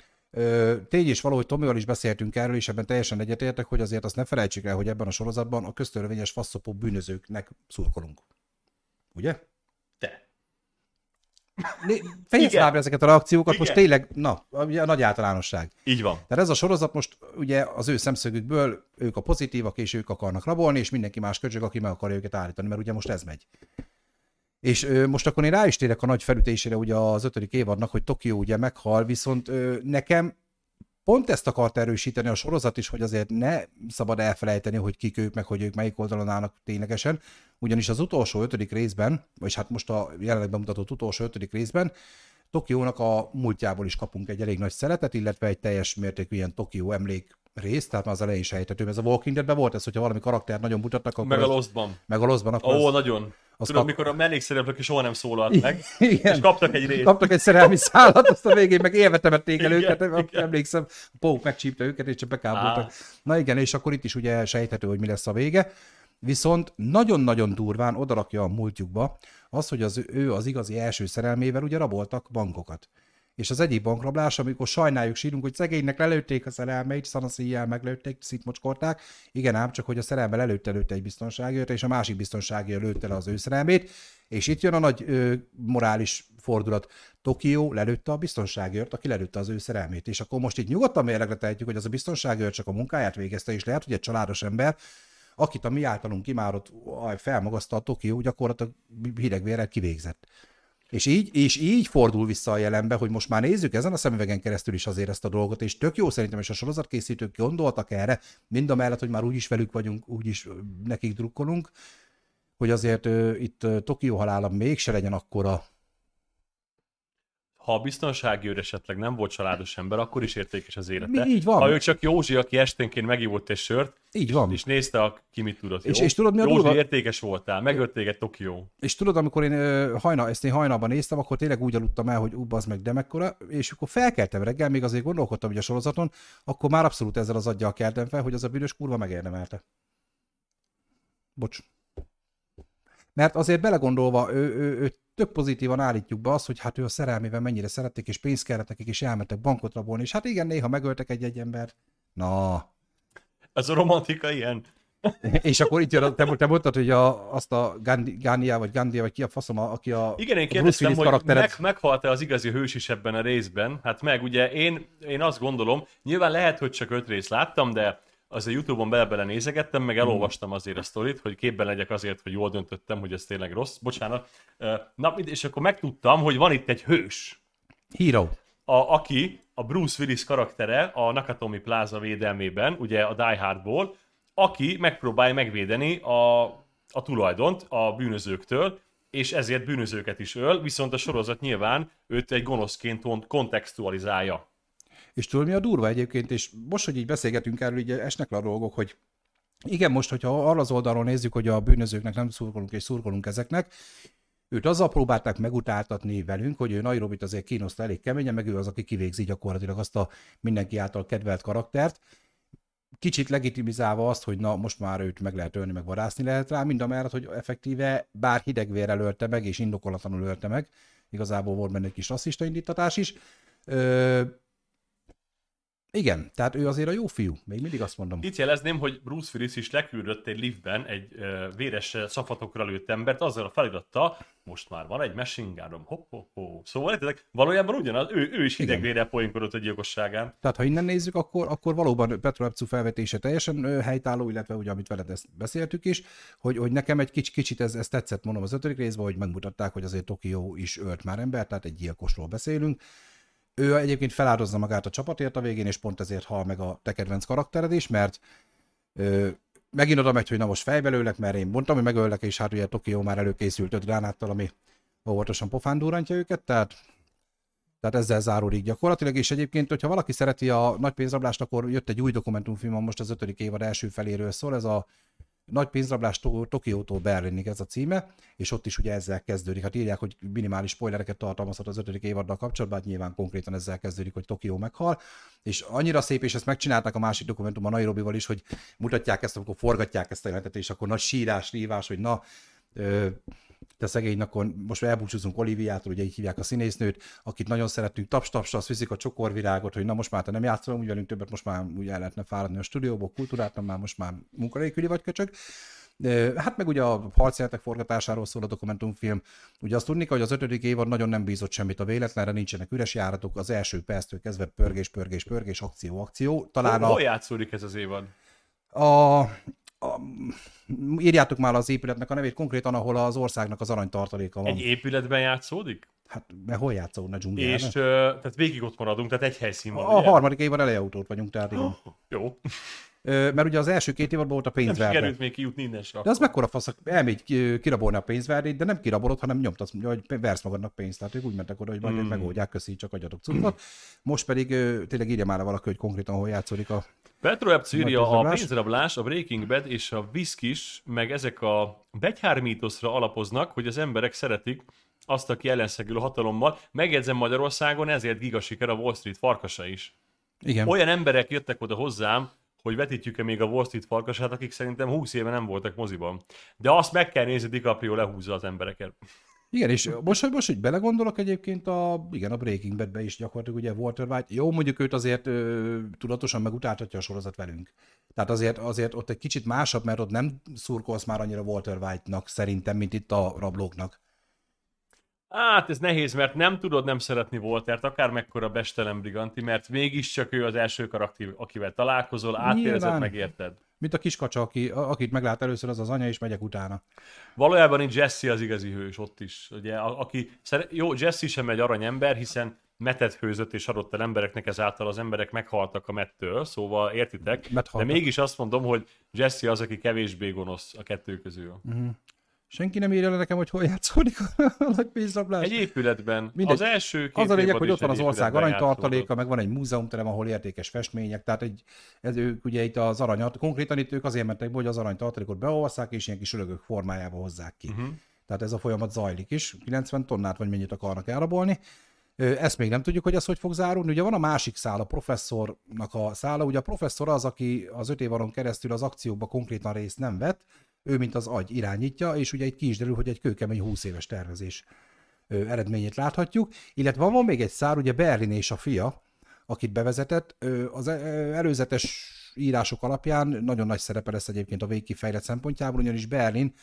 Tény is való, hogy Tomival is beszéltünk erről, és ebben teljesen egyetértek, hogy azért azt ne felejtsük el, hogy ebben a sorozatban a köztörvényes faszopó bűnözőknek szurkolunk. Ugye?
Te.
fejezd már ezeket a reakciókat, Igen. most tényleg, na, a, a nagy általánosság.
Így van.
Tehát ez a sorozat most ugye az ő szemszögükből, ők a pozitívak, és ők akarnak rabolni, és mindenki más köcsög, aki meg akarja őket állítani, mert ugye most ez megy. És ö, most akkor én rá is térek a nagy felütésére ugye az ötödik évadnak, hogy Tokió ugye meghal, viszont ö, nekem pont ezt akart erősíteni a sorozat is, hogy azért ne szabad elfelejteni, hogy kik ők, meg hogy ők melyik oldalon állnak ténylegesen, ugyanis az utolsó ötödik részben, vagy hát most a jelenleg bemutatott utolsó ötödik részben, Tokiónak a múltjából is kapunk egy elég nagy szeretet, illetve egy teljes mértékű ilyen Tokió emlék rész, tehát már az elején sejtető, ez a Walking Deadben volt ez, hogyha valami karakter nagyon mutatnak, akkor...
Meg a Lostban.
Meg a Lostban,
akkor... Ó, az, nagyon. Az Tudom, kap... mikor a mellékszereplők soha nem szólalt meg, [LAUGHS]
igen.
és kaptak egy részt.
Kaptak egy szerelmi szállat, azt a végén meg élve temették el őket, igen. emlékszem, Pók megcsípte őket, és csak bekáboltak. Na igen, és akkor itt is ugye sejthető, hogy mi lesz a vége. Viszont nagyon-nagyon durván odarakja a múltjukba az, hogy az, ő az igazi első szerelmével ugye raboltak bankokat. És az egyik bankrablás, amikor sajnáljuk, sírunk, hogy szegénynek lelőtték a szerelmeit, szanaszíjjel meglőtték, szitmocskorták. Igen ám, csak hogy a szerelme lelőtte előtte egy biztonságért, és a másik biztonságért lőtte le az ő szerelmét. És itt jön a nagy ö, morális fordulat. Tokió lelőtte a biztonságért, aki lelőtte az ő szerelmét. És akkor most itt nyugodtan mérlegre tehetjük, hogy az a biztonságért csak a munkáját végezte, és lehet, hogy egy családos ember, akit a mi általunk kimárott felmagaszta a Tokió, gyakorlatilag hidegvérrel kivégzett. És így, és így fordul vissza a jelenbe, hogy most már nézzük ezen a szemüvegen keresztül is azért ezt a dolgot, és tök jó szerintem, és a sorozatkészítők gondoltak erre, mind a mellett, hogy már úgyis velük vagyunk, úgyis nekik drukkolunk, hogy azért uh, itt uh, Tokió halála mégse legyen akkora
ha a biztonsági őr esetleg nem volt családos ember, akkor is értékes az élete.
Mi, így van.
Ha ő csak Józsi, aki esténként megívott egy sört,
így van.
és nézte, a, ki mit tudott.
És, és tudod, mi a
Józsi, durva? értékes voltál, megölt téged Tokió.
És tudod, amikor én hajna, ezt én hajnalban néztem, akkor tényleg úgy aludtam el, hogy ú, az meg de mekkora, és akkor felkeltem reggel, még azért gondolkodtam hogy a sorozaton, akkor már abszolút ezzel az aggyal keltem fel, hogy az a bűnös kurva megérdemelte. Bocs. Mert azért belegondolva, ő, ő, ő tök pozitívan állítjuk be azt, hogy hát ő a szerelmével mennyire szerették, és pénzt kellett nekik, és elmentek bankot rabolni, és hát igen, néha megöltek egy-egy embert. Na.
Ez a romantika ilyen. [LAUGHS]
és akkor itt jön, te, te mondtad, hogy a, azt a Gandhi, Gandia, vagy Gandia, vagy ki a faszom, aki a
Igen, én kérdeztem, hogy meg, meghalt-e az igazi hős is ebben a részben. Hát meg, ugye én, én azt gondolom, nyilván lehet, hogy csak öt részt láttam, de az a Youtube-on bele-bele nézegettem, meg elolvastam azért a sztorit, hogy képben legyek azért, hogy jól döntöttem, hogy ez tényleg rossz. Bocsánat. Na, és akkor megtudtam, hogy van itt egy hős.
Hero.
A, aki a Bruce Willis karaktere a Nakatomi Plaza védelmében, ugye a Die Hardból, aki megpróbálja megvédeni a, a tulajdont a bűnözőktől, és ezért bűnözőket is öl, viszont a sorozat nyilván őt egy gonoszként kontextualizálja.
És tudod, mi a durva egyébként, és most, hogy így beszélgetünk erről, így esnek le a dolgok, hogy igen, most, hogyha arra az oldalról nézzük, hogy a bűnözőknek nem szurkolunk és szurkolunk ezeknek, őt azzal próbálták megutáltatni velünk, hogy ő Nairobit azért kínoszta elég keményen, meg ő az, aki kivégzi gyakorlatilag azt a mindenki által kedvelt karaktert, kicsit legitimizálva azt, hogy na most már őt meg lehet ölni, meg varászni lehet rá, mind a mellett, hogy effektíve bár hidegvérrel ölte meg, és indokolatlanul ölte meg, igazából volt benne egy kis rasszista indítatás is, ö, igen, tehát ő azért a jó fiú, még mindig azt mondom.
Itt jelezném, hogy Bruce Willis is leküldött egy liftben egy uh, véres szafatokra lőtt embert, azzal a feliratta, most már van egy machine gun hopp, hopp, hopp. Szóval érted, valójában ugyanaz, ő, ő is hidegvére poénkodott a gyilkosságán.
Tehát ha innen nézzük, akkor, akkor valóban Petro Epcu felvetése teljesen helytálló, illetve ugye, amit veled ezt beszéltük is, hogy, hogy nekem egy kicsit, kicsit ez, ez tetszett, mondom, az ötödik részben, hogy megmutatták, hogy azért Tokió is ölt már ember, tehát egy gyilkosról beszélünk ő egyébként feláldozza magát a csapatért a végén, és pont ezért hal meg a te kedvenc karaktered is, mert ö, megint oda megy, hogy na most fejbelőlek, mert én mondtam, hogy megöllek, és hát ugye Tokió már előkészült öt gránáttal, ami óvatosan pofán durrantja őket, tehát, tehát ezzel záródik gyakorlatilag, és egyébként, hogyha valaki szereti a nagy pénzrablást, akkor jött egy új dokumentumfilm, most az ötödik évad első feléről szól, ez a nagy pénzrablás Tokiótól Berlinig ez a címe, és ott is ugye ezzel kezdődik. Hát írják, hogy minimális spoilereket tartalmazhat az ötödik évaddal kapcsolatban, hát nyilván konkrétan ezzel kezdődik, hogy Tokió meghal. És annyira szép, és ezt megcsinálták a másik dokumentum a Nairobival is, hogy mutatják ezt, amikor forgatják ezt a jelentet, és akkor nagy sírás, rívás, hogy na, te szegény, akkor most elbúcsúzunk Oliviától, ugye így hívják a színésznőt, akit nagyon szeretünk, taps tapsra, azt viszik a csokorvirágot, hogy na most már te nem játszol úgy velünk többet, most már úgy el lehetne fáradni a stúdióból, kultúrát, már most már munkanélküli vagy köcsög. Hát meg ugye a harcjátek forgatásáról szól a dokumentumfilm. Ugye azt tudni, hogy az ötödik évad nagyon nem bízott semmit a véletlenre, nincsenek üres járatok, az első perctől kezdve pörgés, pörgés, pörgés, akció, akció.
Talán hol, a... hol játszódik ez az évad?
A, a, írjátok már az épületnek a nevét konkrétan, ahol az országnak az aranytartaléka van.
Egy épületben játszódik?
Hát, mert hol játszódna dzsungelben?
És uh, tehát végig ott maradunk, tehát egy helyszín van.
A ugye? harmadik évben elejautót vagyunk, tehát igen. Oh,
jó.
Mert ugye az első két évadban volt a pénzverde. Nem
sikerült még kijutni innen
De az mekkora fasz, elmegy kirabolni a pénzverdét, de nem kirabolod, hanem nyomtasz, hogy versz magadnak pénzt. Tehát ők úgy mentek oda, hogy majd mm. megoldják, köszi, csak adjatok cuccot. Most pedig tényleg írja már valaki, hogy konkrétan hol játszódik a
Petro írja, a pénzrablás, a Breaking Bad és a Viskis, meg ezek a begyhár mítoszra alapoznak, hogy az emberek szeretik azt, aki ellenszegül a hatalommal. Megjegyzem Magyarországon, ezért gigasiker a Wall Street farkasa is.
Igen.
Olyan emberek jöttek oda hozzám, hogy vetítjük-e még a Wall Street farkasát, akik szerintem 20 éve nem voltak moziban. De azt meg kell nézni, DiCaprio lehúzza az embereket.
Igen, és most, hogy most, hogy belegondolok egyébként a, igen, a Breaking Bad-be is gyakorlatilag ugye Walter White, jó, mondjuk őt azért ö, tudatosan megutáltatja a sorozat velünk. Tehát azért, azért ott egy kicsit másabb, mert ott nem szurkolsz már annyira Walter White-nak szerintem, mint itt a rablóknak.
Hát ez nehéz, mert nem tudod nem szeretni Voltert, akár mekkora bestelen briganti, mert mégiscsak ő az első karakter, akivel találkozol, átérzed, megérted.
Mint a kiskacsa, aki, akit meglát először, az az anya, és megyek utána.
Valójában itt Jesse az igazi hős ott is. Ugye, aki, jó, Jesse sem egy aranyember, hiszen metet főzött és adott el embereknek, ezáltal az emberek meghaltak a mettől, szóval értitek. De mégis azt mondom, hogy Jesse az, aki kevésbé gonosz a kettő közül. Uh-huh.
Senki nem írja le nekem, hogy hol játszódik a nagy pénzrablás.
Egy épületben. Mindegy. Az első
két Az a lényeg, hogy ott van az ország aranytartaléka, meg van egy múzeumterem, ahol értékes festmények, tehát egy, ez ők ugye itt az aranyat, konkrétan itt ők azért mentek be, hogy az aranytartalékot beolvasszák, és ilyen kis örögök formájába hozzák ki. Uh-huh. Tehát ez a folyamat zajlik is, 90 tonnát vagy mennyit akarnak elrabolni. Ezt még nem tudjuk, hogy ez hogy fog zárulni. Ugye van a másik szál, a professzornak a szála. Ugye a professzor az, aki az öt évaron keresztül az akcióba konkrétan részt nem vett, ő mint az agy irányítja, és ugye itt ki is derül, hogy egy kőkemény 20 éves tervezés eredményét láthatjuk, illetve van még egy szár, ugye Berlin és a fia, akit bevezetett, az előzetes írások alapján nagyon nagy szerepe lesz egyébként a végkifejlett szempontjából, ugyanis Berlin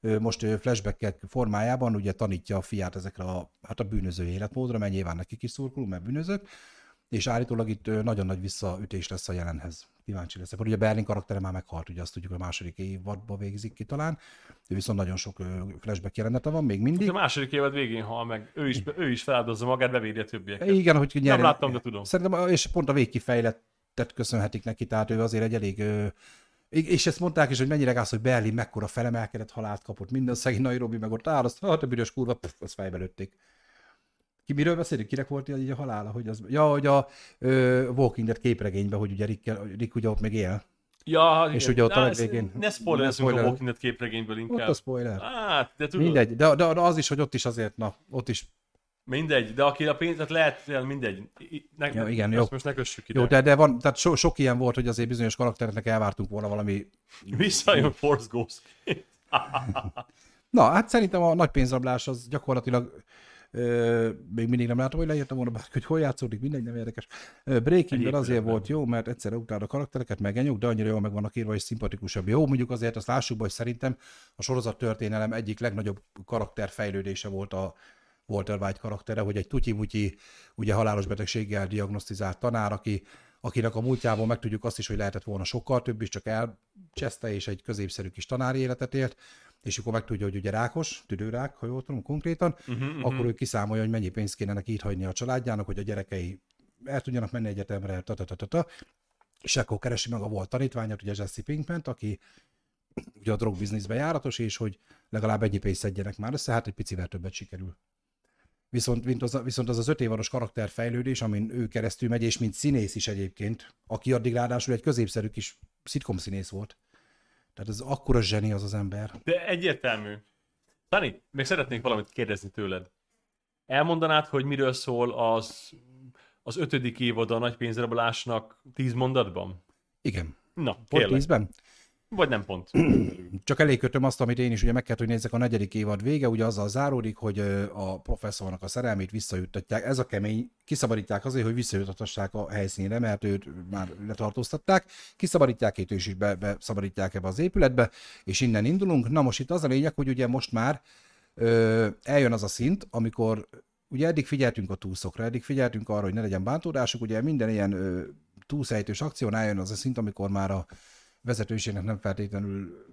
most flashback formájában ugye tanítja a fiát ezekre a, hát a bűnöző életmódra, mert nyilván nekik is szurkolunk, mert bűnözők, és állítólag itt nagyon nagy visszaütés lesz a jelenhez. Kíváncsi leszek. Ugye Berlin karaktere már meghalt, ugye azt tudjuk, hogy a második évadban végzik ki talán, ő viszont nagyon sok flashback jelenete van még mindig.
A második évad végén hal meg, ő is, ő is feláldozza magát, bevédi a többieket.
Igen, hogy
nyerjen. Nem láttam, de tudom.
Szerintem, és pont a végkifejlettet köszönhetik neki, tehát ő azért egy elég és ezt mondták is, hogy mennyire gáz, hogy Berlin mekkora felemelkedett halált kapott, minden szegény Nairobi meg ott áll, azt, hát a büdös kurva, pff, azt fejbe lőtték. Ki miről beszélünk? Kinek volt így a halála? Hogy az, ja, hogy a ö, Walking Dead képregényben, hogy ugye Rick, Rick ugye ott még él.
Ja,
és igen. ugye ott a végén.
Ne spoilerezzünk a Walking Dead képregényből inkább.
Ott a spoiler.
Hát, de tudod.
Mindegy, de, de, az is, hogy ott is azért, na, ott is
Mindegy, de aki a pénzet lehet, mindegy.
Ne, ja, igen, jó.
most ne kössük ide.
Jó, de, de van, tehát so, sok ilyen volt, hogy azért bizonyos karaktereknek elvártunk volna valami...
Visszajön Force Ghost.
Na, hát szerintem a nagy pénzrablás az gyakorlatilag még mindig nem látom, hogy leírtam volna bárki, hogy hol játszódik, mindegy, nem érdekes. Breaking Bad azért volt jó, mert egyszerre utána a karaktereket meggenyuk, de annyira jól meg vannak írva, és szimpatikusabb. Jó, mondjuk azért azt lássuk be, hogy szerintem a sorozat történelem egyik legnagyobb karakterfejlődése volt a Walter White karaktere, hogy egy tutyi ugye halálos betegséggel diagnosztizált tanár, aki, akinek a múltjából megtudjuk azt is, hogy lehetett volna sokkal több is, csak elcseszte, és egy középszerű kis tanári életet élt, és akkor megtudja, hogy ugye rákos, tüdőrák, ha jól tudom konkrétan, uh-huh, uh-huh. akkor ő kiszámolja, hogy mennyi pénzt kéne neki itt hagyni a családjának, hogy a gyerekei el tudjanak menni egyetemre, ta, ta, ta, ta, ta. és akkor keresi meg a volt tanítványát, ugye Jesse Pinkman, aki ugye a drogbizniszben járatos, és hogy legalább egy pénzt szedjenek már össze, hát egy picivel többet sikerül. Viszont, az, viszont az az öt évaros karakterfejlődés, amin ő keresztül megy, és mint színész is egyébként, aki addig ráadásul egy középszerű kis szitkom színész volt. Tehát ez akkora zseni az az ember.
De egyértelmű. Tani, még szeretnék valamit kérdezni tőled. Elmondanád, hogy miről szól az, az ötödik évad a nagy pénzrabolásnak tíz mondatban?
Igen.
Na,
Pont tízben?
Vagy nem pont. [CLEARS THROAT]
Csak elég kötöm azt, amit én is ugye meg kellett, hogy nézzek a negyedik évad vége, ugye azzal záródik, hogy a professzornak a szerelmét visszajuttatják. Ez a kemény, kiszabadítják azért, hogy visszajutatassák a helyszínre, mert őt már letartóztatták. Kiszabadítják, őt is be, beszabadítják ebbe az épületbe, és innen indulunk. Na most itt az a lényeg, hogy ugye most már ö, eljön az a szint, amikor ugye eddig figyeltünk a túszokra, eddig figyeltünk arra, hogy ne legyen bántódásuk, ugye minden ilyen túlszejtős akciónál jön az a szint, amikor már a vezetőségnek nem feltétlenül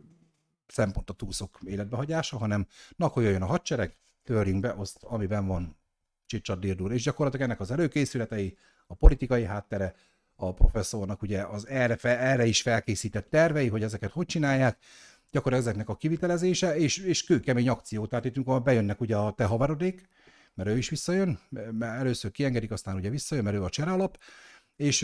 szempont a túszok életbehagyása, hanem na akkor jöjjön a hadsereg, törjünk be azt, amiben van csicsat dirdur. És gyakorlatilag ennek az előkészületei, a politikai háttere, a professzornak ugye az erre, fe, erre is felkészített tervei, hogy ezeket hogy csinálják, gyakorlatilag ezeknek a kivitelezése, és, és kőkemény akció. Tehát itt amikor bejönnek ugye a te haverodék, mert ő is visszajön, mert először kiengedik, aztán ugye visszajön, mert ő a cserálap, és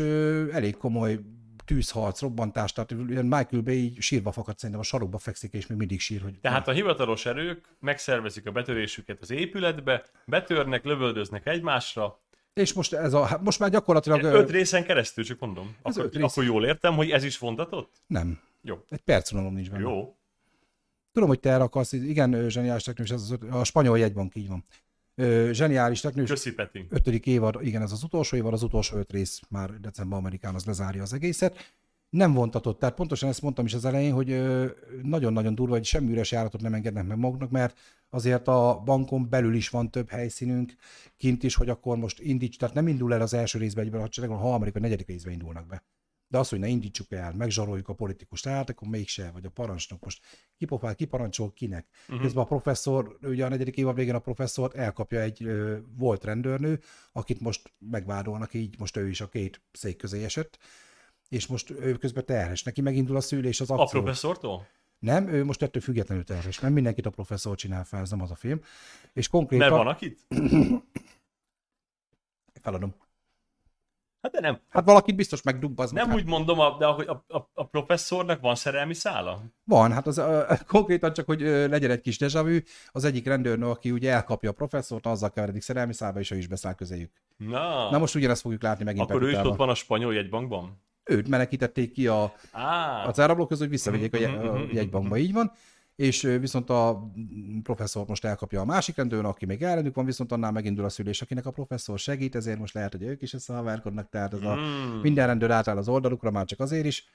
elég komoly tűzharc, robbantás, tehát Michael Bay így sírva fakad, szerintem a sarokba fekszik, és még mindig sír, hogy...
Tehát a hivatalos erők megszervezik a betörésüket az épületbe, betörnek, lövöldöznek egymásra,
És most, ez a, most már gyakorlatilag...
öt részen keresztül, csak mondom. Akkor,
rész.
akkor jól értem, hogy ez is vontatott?
Nem.
Jó.
Egy perc unalom nincs benne.
Jó.
Tudom, hogy te erre akarsz, igen, zseniális teknős, ez az a spanyol jegybank így van. Ö, zseniális teknős,
Köszi, Peti.
ötödik évad, igen, ez az utolsó évad, az utolsó öt rész már december Amerikán az lezárja az egészet. Nem vontatott, tehát pontosan ezt mondtam is az elején, hogy nagyon-nagyon durva, hogy semmi üres járatot nem engednek meg maguknak, mert azért a bankon belül is van több helyszínünk, kint is, hogy akkor most indíts, tehát nem indul el az első részbe egyben a hadsereg, hanem a harmadik vagy negyedik részbe indulnak be. De az, hogy ne indítsuk el, megzsaroljuk a politikust, hát akkor mégse, vagy a parancsnok most kipofál, kiparancsol kinek. Uh-huh. Közben a professzor, ugye a negyedik évad végén a professzort elkapja egy ö, volt rendőrnő, akit most megvádolnak, így most ő is a két szék közé esett, és most ő közben terhes. Neki megindul a szülés az
A
akció.
professzortól?
Nem, ő most ettől függetlenül terhes, mert mindenkit a professzor csinál fel, ez nem az a film. És konkrétan...
Mert van akit?
Feladom.
Hát de nem.
Hát valakit biztos megdugg, az
Nem úgy mondom, a- de hogy a, a, a professzornak van szerelmi szála?
Van, hát az ö, konkrétan csak, hogy ö, legyen egy kis déjà vu, az egyik rendőrnő, aki ugye elkapja a professzort, azzal keveredik szerelmi szába, és ő is beszáll közéjük.
Na,
Na most ugyanezt fogjuk látni megint
akkor ő is ott van a spanyol jegybankban?
Őt menekítették ki a,
Á,
az elrablók közül, hogy visszavigyék a, je-
Mhm,
a
mhm,
jegybankba, így van. És viszont a professzor most elkapja a másik rendőr, aki még ellenük van, viszont annál megindul a szülés, akinek a professzor segít, ezért most lehet, hogy ők is összehaverkodnak, tehát ez a,
Mm.
minden rendőr átáll az oldalukra, már csak azért is.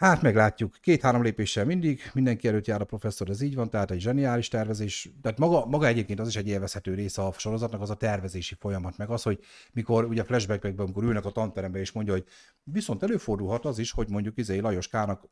Hát meglátjuk. Két-három lépéssel mindig, mindenki előtt jár a professzor, ez így van, tehát egy zseniális tervezés. Tehát maga, maga egyébként az is egy élvezhető része a sorozatnak, az a tervezési folyamat, meg az, hogy mikor ugye flashbackekben, amikor ülnek a tanterembe, és mondja, hogy viszont előfordulhat az is, hogy mondjuk izé Lajoskának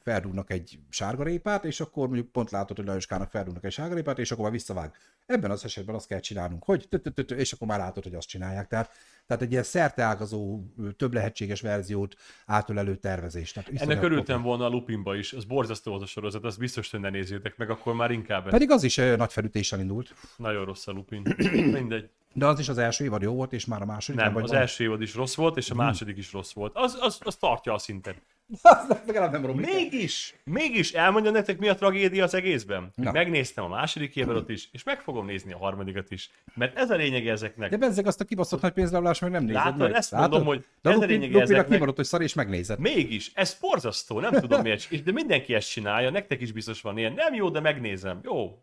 feldugnak egy sárgarépát, és akkor mondjuk pont látod, hogy Lajoskának feldugnak egy sárgarépát, és akkor már visszavág. Ebben az esetben azt kell csinálnunk, hogy és akkor már látod, hogy azt csinálják. Tehát, tehát egy ilyen szerteágazó, több lehetséges verziót átölelő tervezés. Tehát
Ennek örültem volna a Lupinba is, az borzasztó volt a sorozat, azt biztos, hogy ne nézzétek meg, akkor már inkább.
Pedig az is nagy felütéssel indult.
Nagyon rossz a Lupin. [CLEARS THROAT] Mindegy.
De az is az első évad jó volt, és már a második
Nem,
vagy
az
van?
első évad is rossz volt, és a második is rossz volt. Az, az, az tartja a szintet. [LAUGHS]
Az legalább nem romlik.
Mégis, mégis elmondja nektek, mi a tragédia az egészben.
Na.
Megnéztem a második évadot is, és meg fogom nézni a harmadikat is. Mert ez a lényeg ezeknek.
De bezzeg azt a kibaszott nagy pénzlevlás meg nem nézed
Látod,
meg.
ezt mondom, hogy
De
ez a
Lupinak
ezeknek.
kimaradt, hogy szar és megnézed.
Mégis, ez borzasztó, nem tudom miért. De mindenki ezt csinálja, nektek is biztos van ilyen. Nem jó, de megnézem. Jó.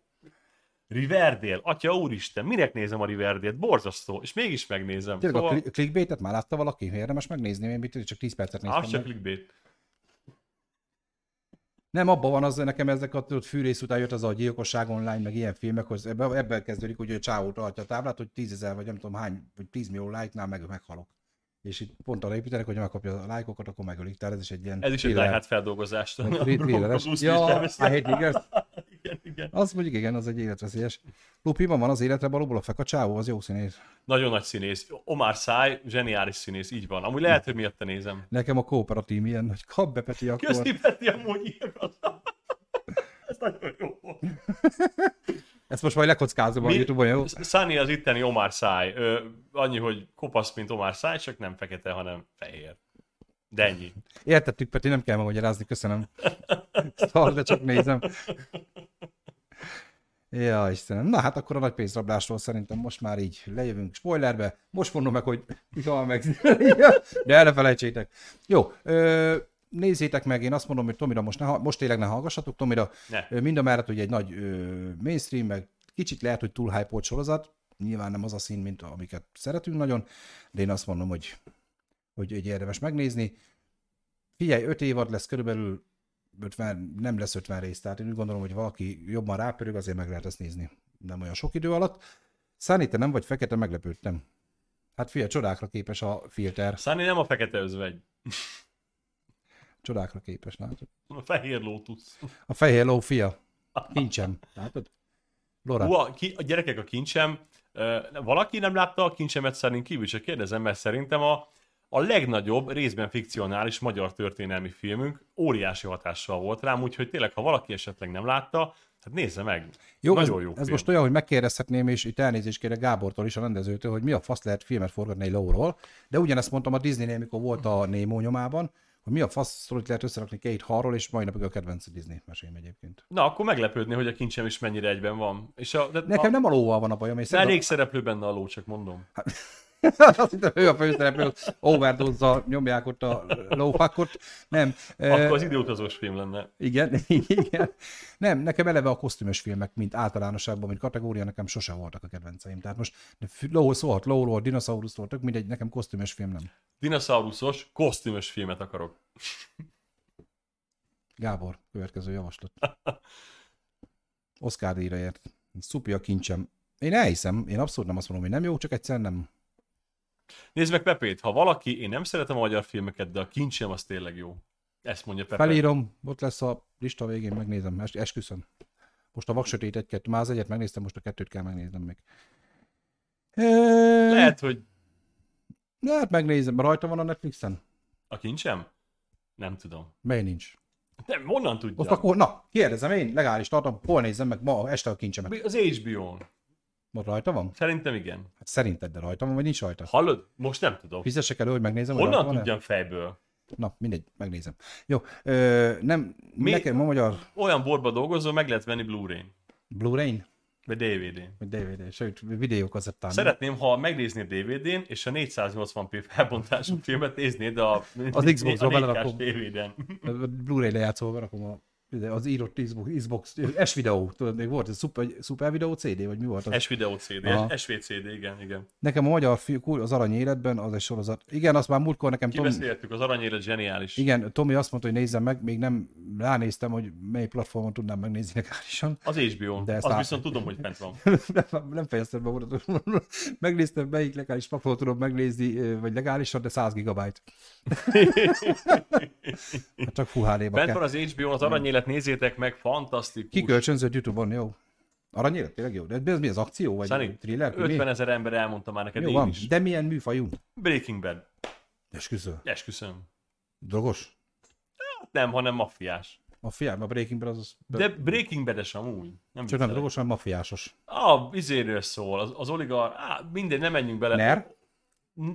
Riverdale, atya úristen, minek nézem a Riverdale-t? Borzasztó, és mégis megnézem.
Tényleg a
Szóval,
cli- clickbaitet már látta valaki? Érdemes megnézni, én mit- csak 10 percet néztem.
az csak clickbait.
Nem, abban van az, nekem ezek a tudod, fűrész után jött az a gyilkosság online, meg ilyen filmek, hogy ebben, ebben kezdődik, hogy a csávó tartja a táblát, hogy 10 ezer, vagy nem tudom hány, vagy 10 millió like-nál meg, meghalok. És itt pont arra építenek, hogy ha megkapja a lájkokat, akkor megölik. Tehát ez is egy ilyen
Ez is egy
thriller-
Hard feldolgozás.
vagy thri- thrilleres. [LAUGHS]
Bruce
Ja, I hate niggers.
Igen.
Az mondjuk igen, az egy életveszélyes. Lupiban van az életre valóból a feka csávó, az jó színész.
Nagyon nagy színész. Omar Száj, zseniális színész, így van. Amúgy lehet, hogy miatta nézem.
Nekem a kooperatív ilyen, hogy kap be Peti akkor.
Köszi Peti, amúgy. [LAUGHS] Ez nagyon jó volt. [LAUGHS]
Ezt most majd lekockázom a
Mi-
Youtube-on, jó?
Sunny az itteni Omar Száj. Ö, annyi, hogy kopasz, mint Omar Száj, csak nem fekete, hanem fehér. De ennyi.
Értettük, Peti, nem kell megmagyarázni, köszönöm. [LAUGHS] Szar, de csak nézem. Ja, Istenem. Na hát akkor a nagy pénzrablásról szerintem most már így lejövünk spoilerbe. Most mondom meg, hogy ja, meg... [LAUGHS] de el ne felejtsétek. Jó, ö, nézzétek meg, én azt mondom, hogy Tomira most, ne, most tényleg ne hallgassatok, Tomira
Ne.
mind a mellett, hogy egy nagy ö, mainstream, meg kicsit lehet, hogy túl hype sorozat, nyilván nem az a szín, mint amiket szeretünk nagyon, de én azt mondom, hogy, hogy egy érdemes megnézni. Figyelj, öt évad lesz körülbelül 50, nem lesz 50 rész, tehát én úgy gondolom, hogy valaki jobban rápörög, azért meg lehet ezt nézni. Nem olyan sok idő alatt. Száni, te nem vagy fekete, meglepődtem. Hát figyelj, csodákra képes a filter.
Sunny nem a fekete özvegy.
Csodákra képes, látod?
A fehér lótusz.
A fehér ló fia. Kincsem, látod? Lora.
Hú, a, ki, a gyerekek a kincsem. Valaki nem látta a kincsemet szerint kívül, csak kérdezem, mert szerintem a, a legnagyobb, részben fikcionális magyar történelmi filmünk óriási hatással volt rám, úgyhogy tényleg, ha valaki esetleg nem látta, hát nézze meg.
Jó,
Nagyon
ez,
jó
ez
film.
most olyan, hogy megkérdezhetném, és itt elnézést kérek Gábortól is, a rendezőtől, hogy mi a fasz lehet filmet forgatni egy lóról, de ugyanezt mondtam a Disney-nél, mikor volt a Nemo nyomában, hogy mi a fasz sztorit lehet összerakni Kate Harról, és mai napig a kedvenc Disney mesém egyébként.
Na, akkor meglepődni, hogy a kincsem is mennyire egyben van. És a, de
Nekem
a,
nem a lóval van a bajom, és
elég szereplő benne a ló, csak mondom. [LAUGHS]
Azt hittem, ő a főszereplő, overdose nyomják ott a lófakot. Nem.
Akkor az időutazós film lenne.
Igen, [LAUGHS] igen. Nem, nekem eleve a kosztümös filmek, mint általánosságban, mint kategória, nekem sose voltak a kedvenceim. Tehát most ló szólhat lóról, dinoszauruszról, tök mindegy, nekem kosztümös film nem.
Dinoszauruszos, kosztümös filmet akarok.
Gábor, következő javaslat. Oscar díjra ért. Szupi a kincsem. Én elhiszem, én abszolút nem azt mondom, hogy nem jó, csak egyszer nem.
Nézd meg Pepét, ha valaki, én nem szeretem a magyar filmeket, de a kincsem az tényleg jó. Ezt mondja Pepe.
Felírom, ott lesz a lista végén, megnézem, es- esküszöm. Most a vaksötét egy-kettő, már az egyet megnéztem, most a kettőt kell megnéznem még. Lehet.
Lehet, hogy
Hát megnézem, rajta van a Netflixen?
a kincsem? Nem tudom.
Mely nincs?
Nem, honnan tudja?
Most akkor, na, kérdezem én, legális tartom, hol nézzem meg ma este a kincsemet.
Az HBO-n.
Rajta van?
Szerintem igen.
Hát szerinted, de rajta van, vagy nincs rajta?
Hallod? Most nem tudom.
Fizessek elő, hogy megnézem, hogy
Honnan
van-e?
tudjam fejből?
Na, mindegy, megnézem. Jó, ö, nem,
Mi-
nekem a magyar
Olyan borba dolgozó, meg lehet venni Blu-ray-n.
Blu-ray-n,
Vagy DVD-n.
vagy DVD, sőt, videókazettán.
Szeretném, ha megnéznéd DVD-n, és a 480p felbontású filmet néznéd a,
Az Xbox-ba
a 4K-s
belerakom.
DVD-n.
Blu-ray lejátszóval rakom a, az írott Xbox, Xbox S-videó, tudod, még volt, ez szuper, szuper videó CD, vagy mi volt az?
S-Video CD,
Aha.
SVCD, igen, igen.
Nekem a magyar fi, kul- az arany életben, az egy sorozat. Igen, azt már múltkor nekem Tom,
Kibeszéltük, az aranyélet zseniális.
igen, Tomi azt mondta, hogy nézzem meg, még nem ránéztem, hogy mely platformon tudnám megnézni legálisan.
Az HBO,
De ezt
az
át-
viszont tudom, hogy fent van. [LAUGHS]
nem, nem fejeztem be. [LAUGHS] Megnéztem, melyik legális platformon tudom megnézni, vagy legálisan, de 100 gigabyte. [LAUGHS] Hát csak Full HD-ba
Fent
kell.
van az HBO-n, az aranyélet, nézzétek meg, fantasztikus.
Kikölcsönzött YouTube-on, jó. Aranyélet, tényleg jó. De ez mi az akció, vagy
Sunny,
thriller? Mi?
50 ezer ember elmondta már neked,
Jó
én
van,
is.
de milyen műfajú?
Breaking Bad.
Esküszöm.
Esküszöm.
Drogos?
Nem, hanem maffiás.
Fiam, a Breaking Bad az... az
De Breaking Bad-es amúgy. Nem
csak nem drogos, hanem mafiásos.
A izéről szól, az, az oligar, á, mindegy, nem menjünk bele.
Ner?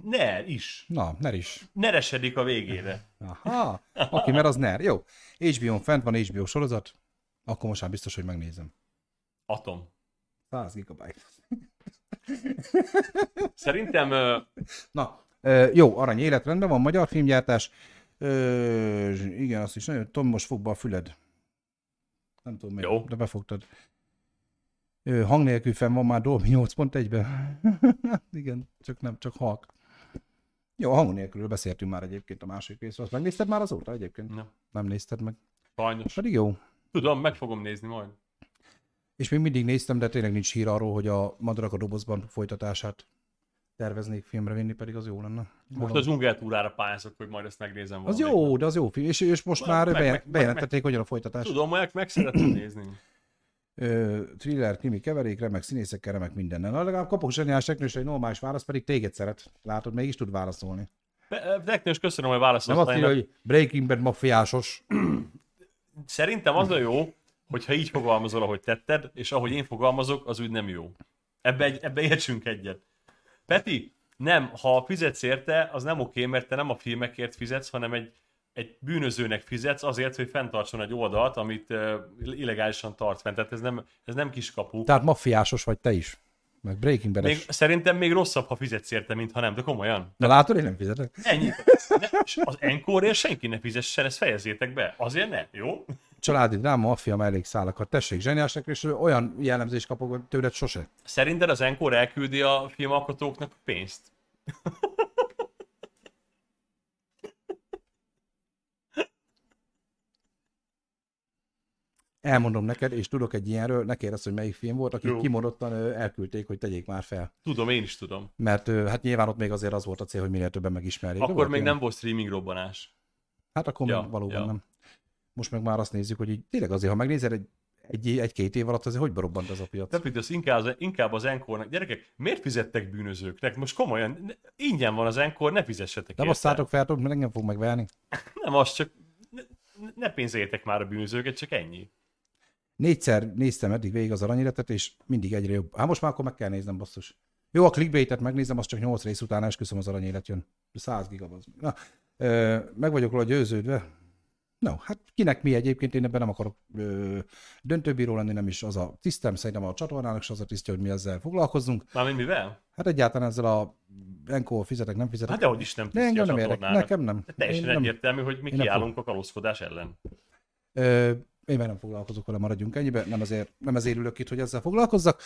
Ner is.
Na, Ner is.
Neresedik a végére.
Aha, oké, mert az Ner. Jó. HBO-n fent van HBO sorozat, akkor most már biztos, hogy megnézem.
Atom.
100 gigabyte.
Szerintem ö,
Na, ö, jó, arany élet, rendben van, magyar filmgyártás. Ö, igen, azt is nagyon, Tom, most fog be a füled. Nem tudom miért, de befogtad. Ö, hang nélkül fenn van már Dolby 8.1-ben. [LAUGHS] igen, csak nem, csak halk. Jó, a hang nélkülről beszéltünk már egyébként a másik részről. Azt megnézted már azóta egyébként?
nem,
Nem nézted meg.
sajnos.
Pedig jó.
Tudom, meg fogom nézni majd.
És még mindig néztem, de tényleg nincs hír arról, hogy a Madarak a dobozban folytatását terveznék filmre vinni, pedig az jó lenne.
Most a dzsungeltúrára pályázok, hogy majd ezt megnézem
Az jó, de az jó film. És, és most
Meg-
már
meg-
bejelent,
meg-
bejelentették, hogy a folytatás.
Tudom, meg, meg szeretném nézni.
Ö, thriller, krimi, keverék, remek színészekkel, remek mindennel. Na, legalább kapok zseniális technős egy normális válasz, pedig téged szeret. Látod, mégis tud válaszolni.
Teknős, köszönöm, hogy
Nem
válaszoltál.
azt írja, hogy Breaking Bad mafiásos.
Szerintem az a jó, hogyha így fogalmazol, ahogy tetted, és ahogy én fogalmazok, az úgy nem jó. Ebbe, egy, ebbe értsünk egyet. Peti, nem, ha fizetsz érte, az nem oké, mert te nem a filmekért fizetsz, hanem egy, egy bűnözőnek fizetsz azért, hogy fenntartson egy oldalt, amit uh, illegálisan tart fent. Tehát ez nem, ez nem kiskapu.
Tehát mafiásos vagy te is. Meg Breaking bad
Még, szerintem még rosszabb, ha fizetsz érte, mint ha nem, de komolyan.
Na látod, én nem fizetek.
Ennyi. Ne, az Enkorért senki ne fizessen, ezt fejezzétek be. Azért ne, jó?
Családi dráma, maffia mellékszálakat. Tessék, zseniásnak, és olyan jellemzést kapok tőled sose.
Szerinted az Enkor elküldi a filmalkotóknak pénzt?
Elmondom neked, és tudok egy ilyenről, ne kérdezz, hogy melyik film volt, akik
Jó.
kimondottan elküldték, hogy tegyék már fel.
Tudom, én is tudom.
Mert hát nyilván ott még azért az volt a cél, hogy minél többen megismerjék. De
Akkor még
ilyen.
nem volt streaming robbanás.
Hát akkor
Ja,
valóban
ja.
nem. Most meg már azt nézzük, hogy így tényleg azért, ha megnézed egy, egy, egy-két év alatt, azért hogy berobbant ez a piac?
Te az inkább, az, inkább az Enkornak. Gyerekek, miért fizettek bűnözőknek? Most komolyan, ingyen van az Enkor, ne fizessetek
Nem
érte.
basszátok fel, mert engem fog megverni.
Nem, az csak ne, ne pénzeljétek már a bűnözőket, csak ennyi.
Négyszer néztem eddig végig az aranyéletet, és mindig egyre jobb. Hát most már akkor meg kell néznem, basszus. Jó, a clickbaitet megnézem, az csak 8 rész után esküszöm az aranyélet jön. 100 gigabaz. Na, ö, meg vagyok róla győződve. No, hát kinek mi egyébként, én ebben nem akarok ö, döntőbíró lenni, nem is az a tisztem, szerintem a csatornának is az a tisztje, hogy mi ezzel foglalkozzunk.
Mármint mivel?
Hát egyáltalán ezzel a Enko fizetek, nem fizetek.
Hát dehogy is nem a
engem nem
csatornának.
Nekem nem.
Teljesen
Én nem.
egyértelmű, hogy mi
én nem
kiállunk a kalózkodás ellen.
Ö, én már nem foglalkozok vele, maradjunk ennyibe. Nem azért, nem ezért ülök itt, hogy ezzel foglalkozzak,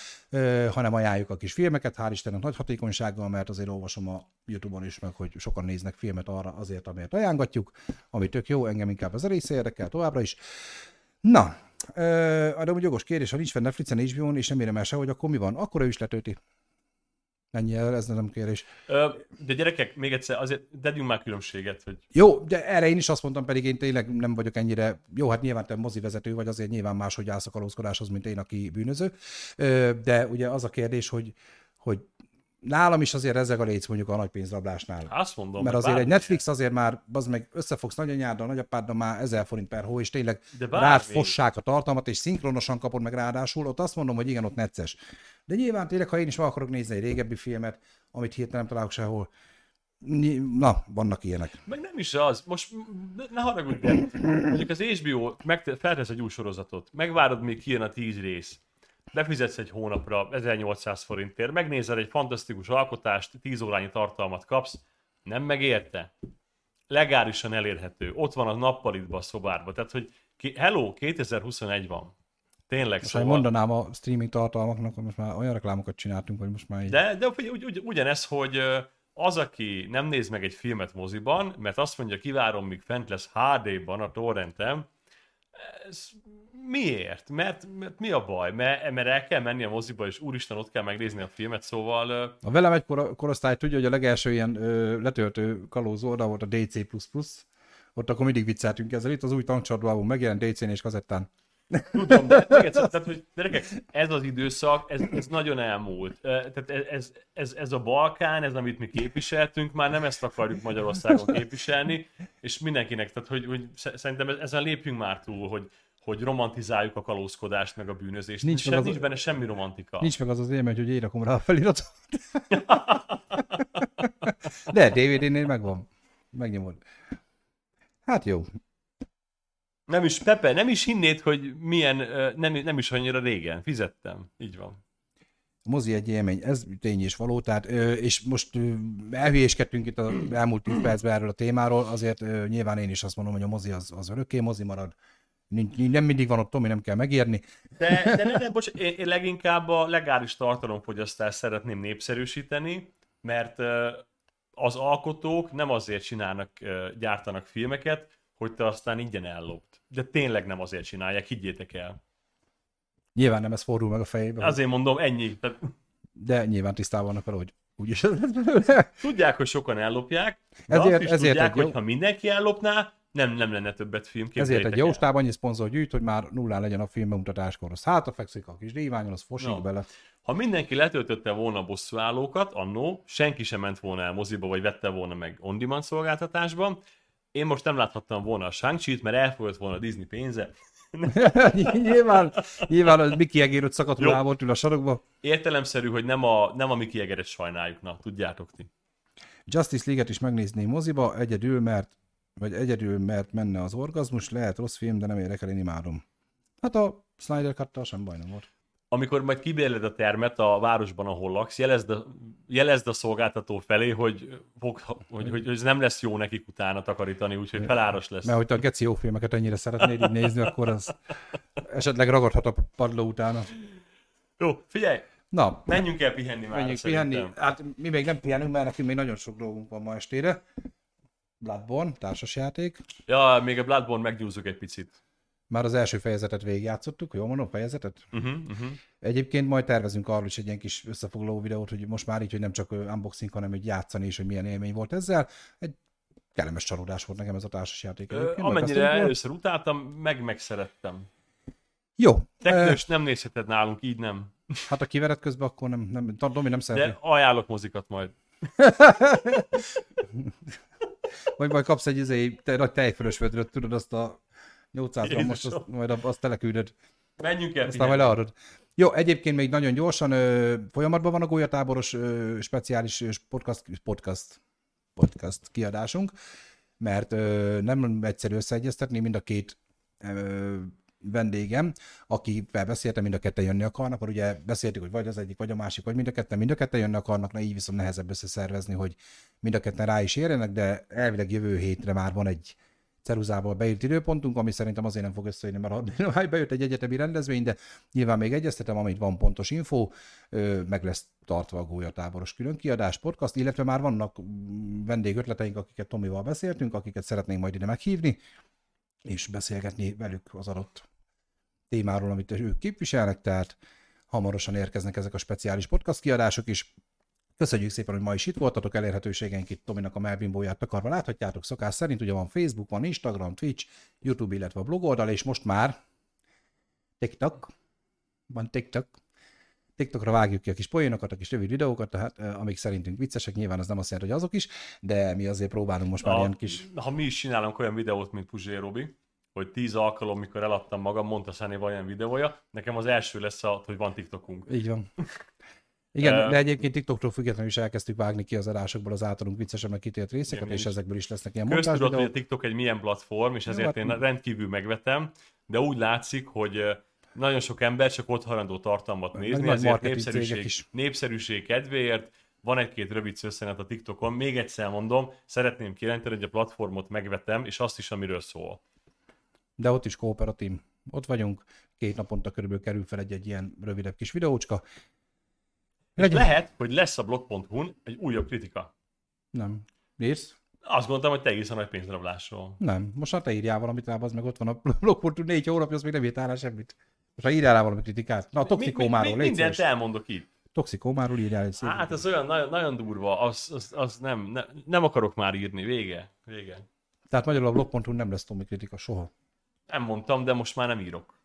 hanem ajánljuk a kis filmeket, hál' Istennek nagy hatékonysággal, mert azért olvasom a Youtube-on is meg, hogy sokan néznek filmet arra azért, amiért ajánlatjuk, ami tök jó, engem inkább az a része érdekel továbbra is. Na, de úgy jogos kérdés, ha nincs fenn Netflixen, HBO-n, és nem érem el sehogy, akkor mi van? Akkor ő is letölti. Ennyi, ez nem kérdés.
Ö, De gyerekek, még egyszer, azért tegyünk már különbséget, hogy
Jó, de erre én is azt mondtam, pedig én tényleg nem vagyok ennyire, jó, hát nyilván te mozivezető vagy, azért nyilván máshogy állsz a kalózkodáshoz, mint én, aki bűnöző, Ö, de ugye az a kérdés, hogy, hogy nálam is azért ezek a léc mondjuk a nagy pénzrablásnál.
azt mondom,
Mert azért egy
bármi-
Netflix azért már, az meg összefogsz nagyanyáddal, nagyapáddal már 1000 forint per hó, és tényleg
De bármi.
rád fossák a tartalmat, és szinkronosan kapod meg ráadásul, ott azt mondom, hogy igen, ott necces. De nyilván tényleg, ha én is meg akarok nézni egy régebbi filmet, amit hirtelen nem találok sehol, na, vannak ilyenek.
Meg nem is az. Most ne, ne haragudj, de mondjuk az HBO megte- feltesz egy új sorozatot, megvárod, míg kijön a 10 rész, befizetsz egy hónapra 1800 forintért, megnézel egy fantasztikus alkotást, 10 órányi tartalmat kapsz, nem megérte? Legálisan elérhető. Ott van a nappalitba a szobárba. Tehát, hogy hello, 2021 van. Tényleg
Most,
szóval.
mondanám a streaming tartalmaknak, hogy most már olyan reklámokat csináltunk, hogy most már így...
De, de ugy, ugy, ugyanez, hogy az, aki nem néz meg egy filmet moziban, mert azt mondja, kivárom, míg fent lesz HD-ban a torrentem, ez miért? Mert, mert mi a baj? Mert, mert el kell menni a moziba, és úristen, ott kell megnézni a filmet, szóval
A velem egy kor- korosztály tudja, hogy a legelső ilyen ö, letöltő kalózó oda volt a DC++. Ott akkor mindig vicceltünk ezzel. Itt az új tankcsatolában megjelent DC-n és kazettán.
Tudom, de még egyszer, tehát, hogy gyerekek, ez az időszak, ez, ez nagyon elmúlt. Tehát ez, ez, ez, a Balkán, ez amit mi képviseltünk, már nem ezt akarjuk Magyarországon képviselni, és mindenkinek, tehát hogy, hogy sze- szerintem ezen lépjünk már túl, hogy, hogy romantizáljuk a kalózkodást, meg a bűnözést.
Nincs
sem,
az-
nincs benne semmi romantika.
Nincs meg az az élmény, hogy én rakom rá a feliratot. De DVD-nél megvan. Megnyomod. Hát jó.
Nem is, Pepe, nem is hinnéd, hogy milyen, nem, nem is annyira régen. Fizettem. Így van.
A mozi egy élmény, ez tény és való, tehát, és most elhülyéskedtünk itt az elmúlt 10 percben erről a témáról, azért nyilván én is azt mondom, hogy a mozi az, az örökké mozi marad. Nem mindig van ott Tomi, nem kell megérni.
De, de, de, de bocs, én, én leginkább a legális tartalomfogyasztást szeretném népszerűsíteni, mert az alkotók nem azért csinálnak, gyártanak filmeket, hogy te aztán ingyen ellopd. De tényleg nem azért csinálják, higgyétek el.
Nyilván nem ez fordul meg a fejébe, hogy-
Azért mondom, ennyi.
De nyilván tisztában vannak vele, hogy úgyis ez [LAUGHS] lesz belőle.
tudják, hogy sokan ellopják, de
Ezért-
azt is
ezért
tudják,
jó-
hogy ha mindenki ellopná, nem, nem lenne többet film.
Ezért egy jó stáb annyi szponzor gyűjt, hogy már nullán legyen a film bemutatáskor. Az hátra fekszik a kis díványon, az fosik
No.
bele.
Ha mindenki letöltötte volna a bosszúállókat, annó, senki sem ment volna el moziba, vagy vette volna meg on-demand szolgáltatásban, én most nem láthattam volna a shang mert elfogyott volna a Disney pénze. [LAUGHS]
nyilván, nyilván az Mickey egérőt szakadt
Jó.
lábot ül a sarokba.
Értelemszerű, hogy nem a, nem a Mickey Egeret sajnáljuk, na, tudjátok ti.
Justice League-et is megnézném moziba, egyedül, mert vagy egyedül, mert menne az orgazmus, lehet rossz film, de nem érdekel, én imádom. Hát a Snyder cut sem baj nem volt.
Amikor majd kibérled a termet a városban, ahol laksz, jelezd a, jelezd a szolgáltató felé, hogy, fog, hogy, hogy, ez nem lesz jó nekik utána takarítani, úgyhogy feláras lesz.
Mert hogyha a geci jó filmeket ennyire szeretnéd így nézni, akkor az esetleg ragadhat a padló utána.
Jó, figyelj,
Na,
menjünk el pihenni már.
menjünk
szerintem.
pihenni. Hát mi még nem pihenünk, mert nekünk még nagyon sok dolgunk van ma estére. Bloodborne, társasjáték.
Ja, még a Bloodborne meggyúzzuk egy picit.
Már az első fejezetet végigjátszottuk, jól mondom, fejezetet?
Uh-huh, uh-huh.
Egyébként majd tervezünk arról is egy ilyen kis összefoglaló videót, hogy most már így, hogy nem csak unboxing, hanem hogy játszani is, hogy milyen élmény volt ezzel. Egy kellemes csalódás volt nekem ez a társasjáték.
Ö, Amennyire először utáltam, meg megszerettem.
Jó.
Teknős nem nézheted nálunk, így nem.
hát a kivered közben, akkor nem, nem Domi nem szereti.
De ajánlok mozikat majd. [LAUGHS]
Vagy majd kapsz egy izé, te, nagy tejfölös vödröt, tudod, azt a 800 grammos,
Jézusom.
azt, majd azt teleküldöd,
Menjünk el
aztán majd leadod. Jó, egyébként még nagyon gyorsan ö, folyamatban van a gólyatáboros ö, speciális podcast, podcast, podcast kiadásunk, mert ö, nem egyszerű összeegyeztetni mind a két ö, vendégem, aki felbeszéltem, mind a ketten jönni akarnak, akkor ugye beszéltük, hogy vagy az egyik, vagy a másik, vagy mind a ketten, mind a ketten jönni akarnak, na így viszont nehezebb összeszervezni, hogy mind a ketten rá is érjenek, de elvileg jövő hétre már van egy ceruzával beírt időpontunk, ami szerintem azért nem fog összejönni, mert ha bejött egy egyetemi rendezvény, de nyilván még egyeztetem, amit van pontos info, meg lesz tartva a gólyatáboros külön kiadás, podcast, illetve már vannak vendégötleteink, akiket Tomival beszéltünk, akiket szeretnénk majd ide meghívni, és beszélgetni velük az adott témáról, amit ők képviselnek, tehát hamarosan érkeznek ezek a speciális podcast kiadások is. Köszönjük szépen, hogy ma is itt voltatok, elérhetőségeink itt Tominak a melbimbóját takarva láthatjátok szokás szerint, ugye van Facebook, van Instagram, Twitch, YouTube, illetve a blog oldal, és most már TikTok, van TikTok, TikTokra vágjuk ki a kis poénokat, a kis rövid videókat, tehát, eh, amik szerintünk viccesek, nyilván az nem azt jelenti, hogy azok is, de mi azért próbálunk most már
A,
ilyen kis...
Ha mi is csinálunk olyan videót, mint Puzsé Robi, hogy tíz alkalom, mikor eladtam magam, mondta Száni van olyan videója, nekem az első lesz, a, hogy van TikTokunk.
Így van. [LAUGHS] Igen, de egyébként TikToktól függetlenül is elkezdtük vágni ki az adásokból az általunk viccesebbnek kitélt részeket, és ezekből is lesznek ilyen
Köztudott, hogy a
montázs
TikTok egy milyen platform, és ezért
hát
én
mi-
rendkívül megvetem, de úgy látszik, hogy nagyon sok ember csak ott hajlandó tartalmat nézni,
nagy
ezért népszerűség,
is.
népszerűség kedvéért van egy-két rövid szösszenet a TikTokon. Még egyszer mondom, szeretném kijelenteni, hogy a platformot megvetem, és azt is, amiről szól.
de ott is kooperatív. Ott vagyunk, két naponta körülbelül kerül fel egy-egy ilyen rövidebb kis videócska. Legyen-
lehet, hogy lesz a blog.hu-n egy újabb kritika.
Nem. Írsz?
Azt gondoltam, hogy te írsz a nagy pénzrablásról.
Nem. Most már te írjál valamit rá, az meg ott van a blogportú négy hónapja, az még nem írtál rá semmit. Most ha írjál rá valami kritikát. Na, a toxikómáról,
mi, mi,
légy
Mindent
szíves.
elmondok itt.
Toxikómáról írjál egy szép.
Hát ez olyan nagyon, nagyon durva, az, az, az nem, ne, nem akarok már írni, vége, vége.
Tehát magyarul a blog.hu nem lesz Tomi kritika soha.
Nem mondtam, de most már nem írok.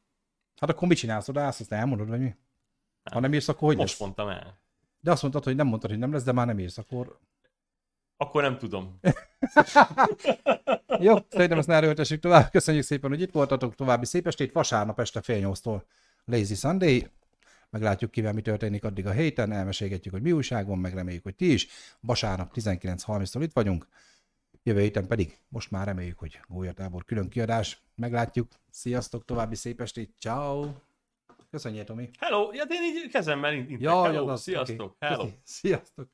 Hát akkor mit csinálsz oda, azt elmondod, vagy mi? Ha nem írsz, akkor hogy
Most
lesz?
mondtam el.
De azt mondtad, hogy nem mondtad, hogy nem lesz, de már nem írsz, akkor...
Akkor nem tudom. [LAUGHS]
Jó, szerintem ezt ne erőltessük tovább. Köszönjük szépen, hogy itt voltatok. További szép estét. Vasárnap este fél nyolctól Lazy Sunday. Meglátjuk kivel mi történik addig a héten, elmesélgetjük, hogy mi újság van, meg reméljük, hogy ti is. Vasárnap 19.30-tól itt vagyunk. Jövő héten pedig most már reméljük, hogy Gólyatábor külön kiadás. Meglátjuk. Sziasztok, további szép estét. Ciao. Köszönjél, Tomi.
Hello, ja, de én így kezemmel intek.
Jaj,
Hello,
az,
sziasztok,
oké.
hello.
Sziasztok.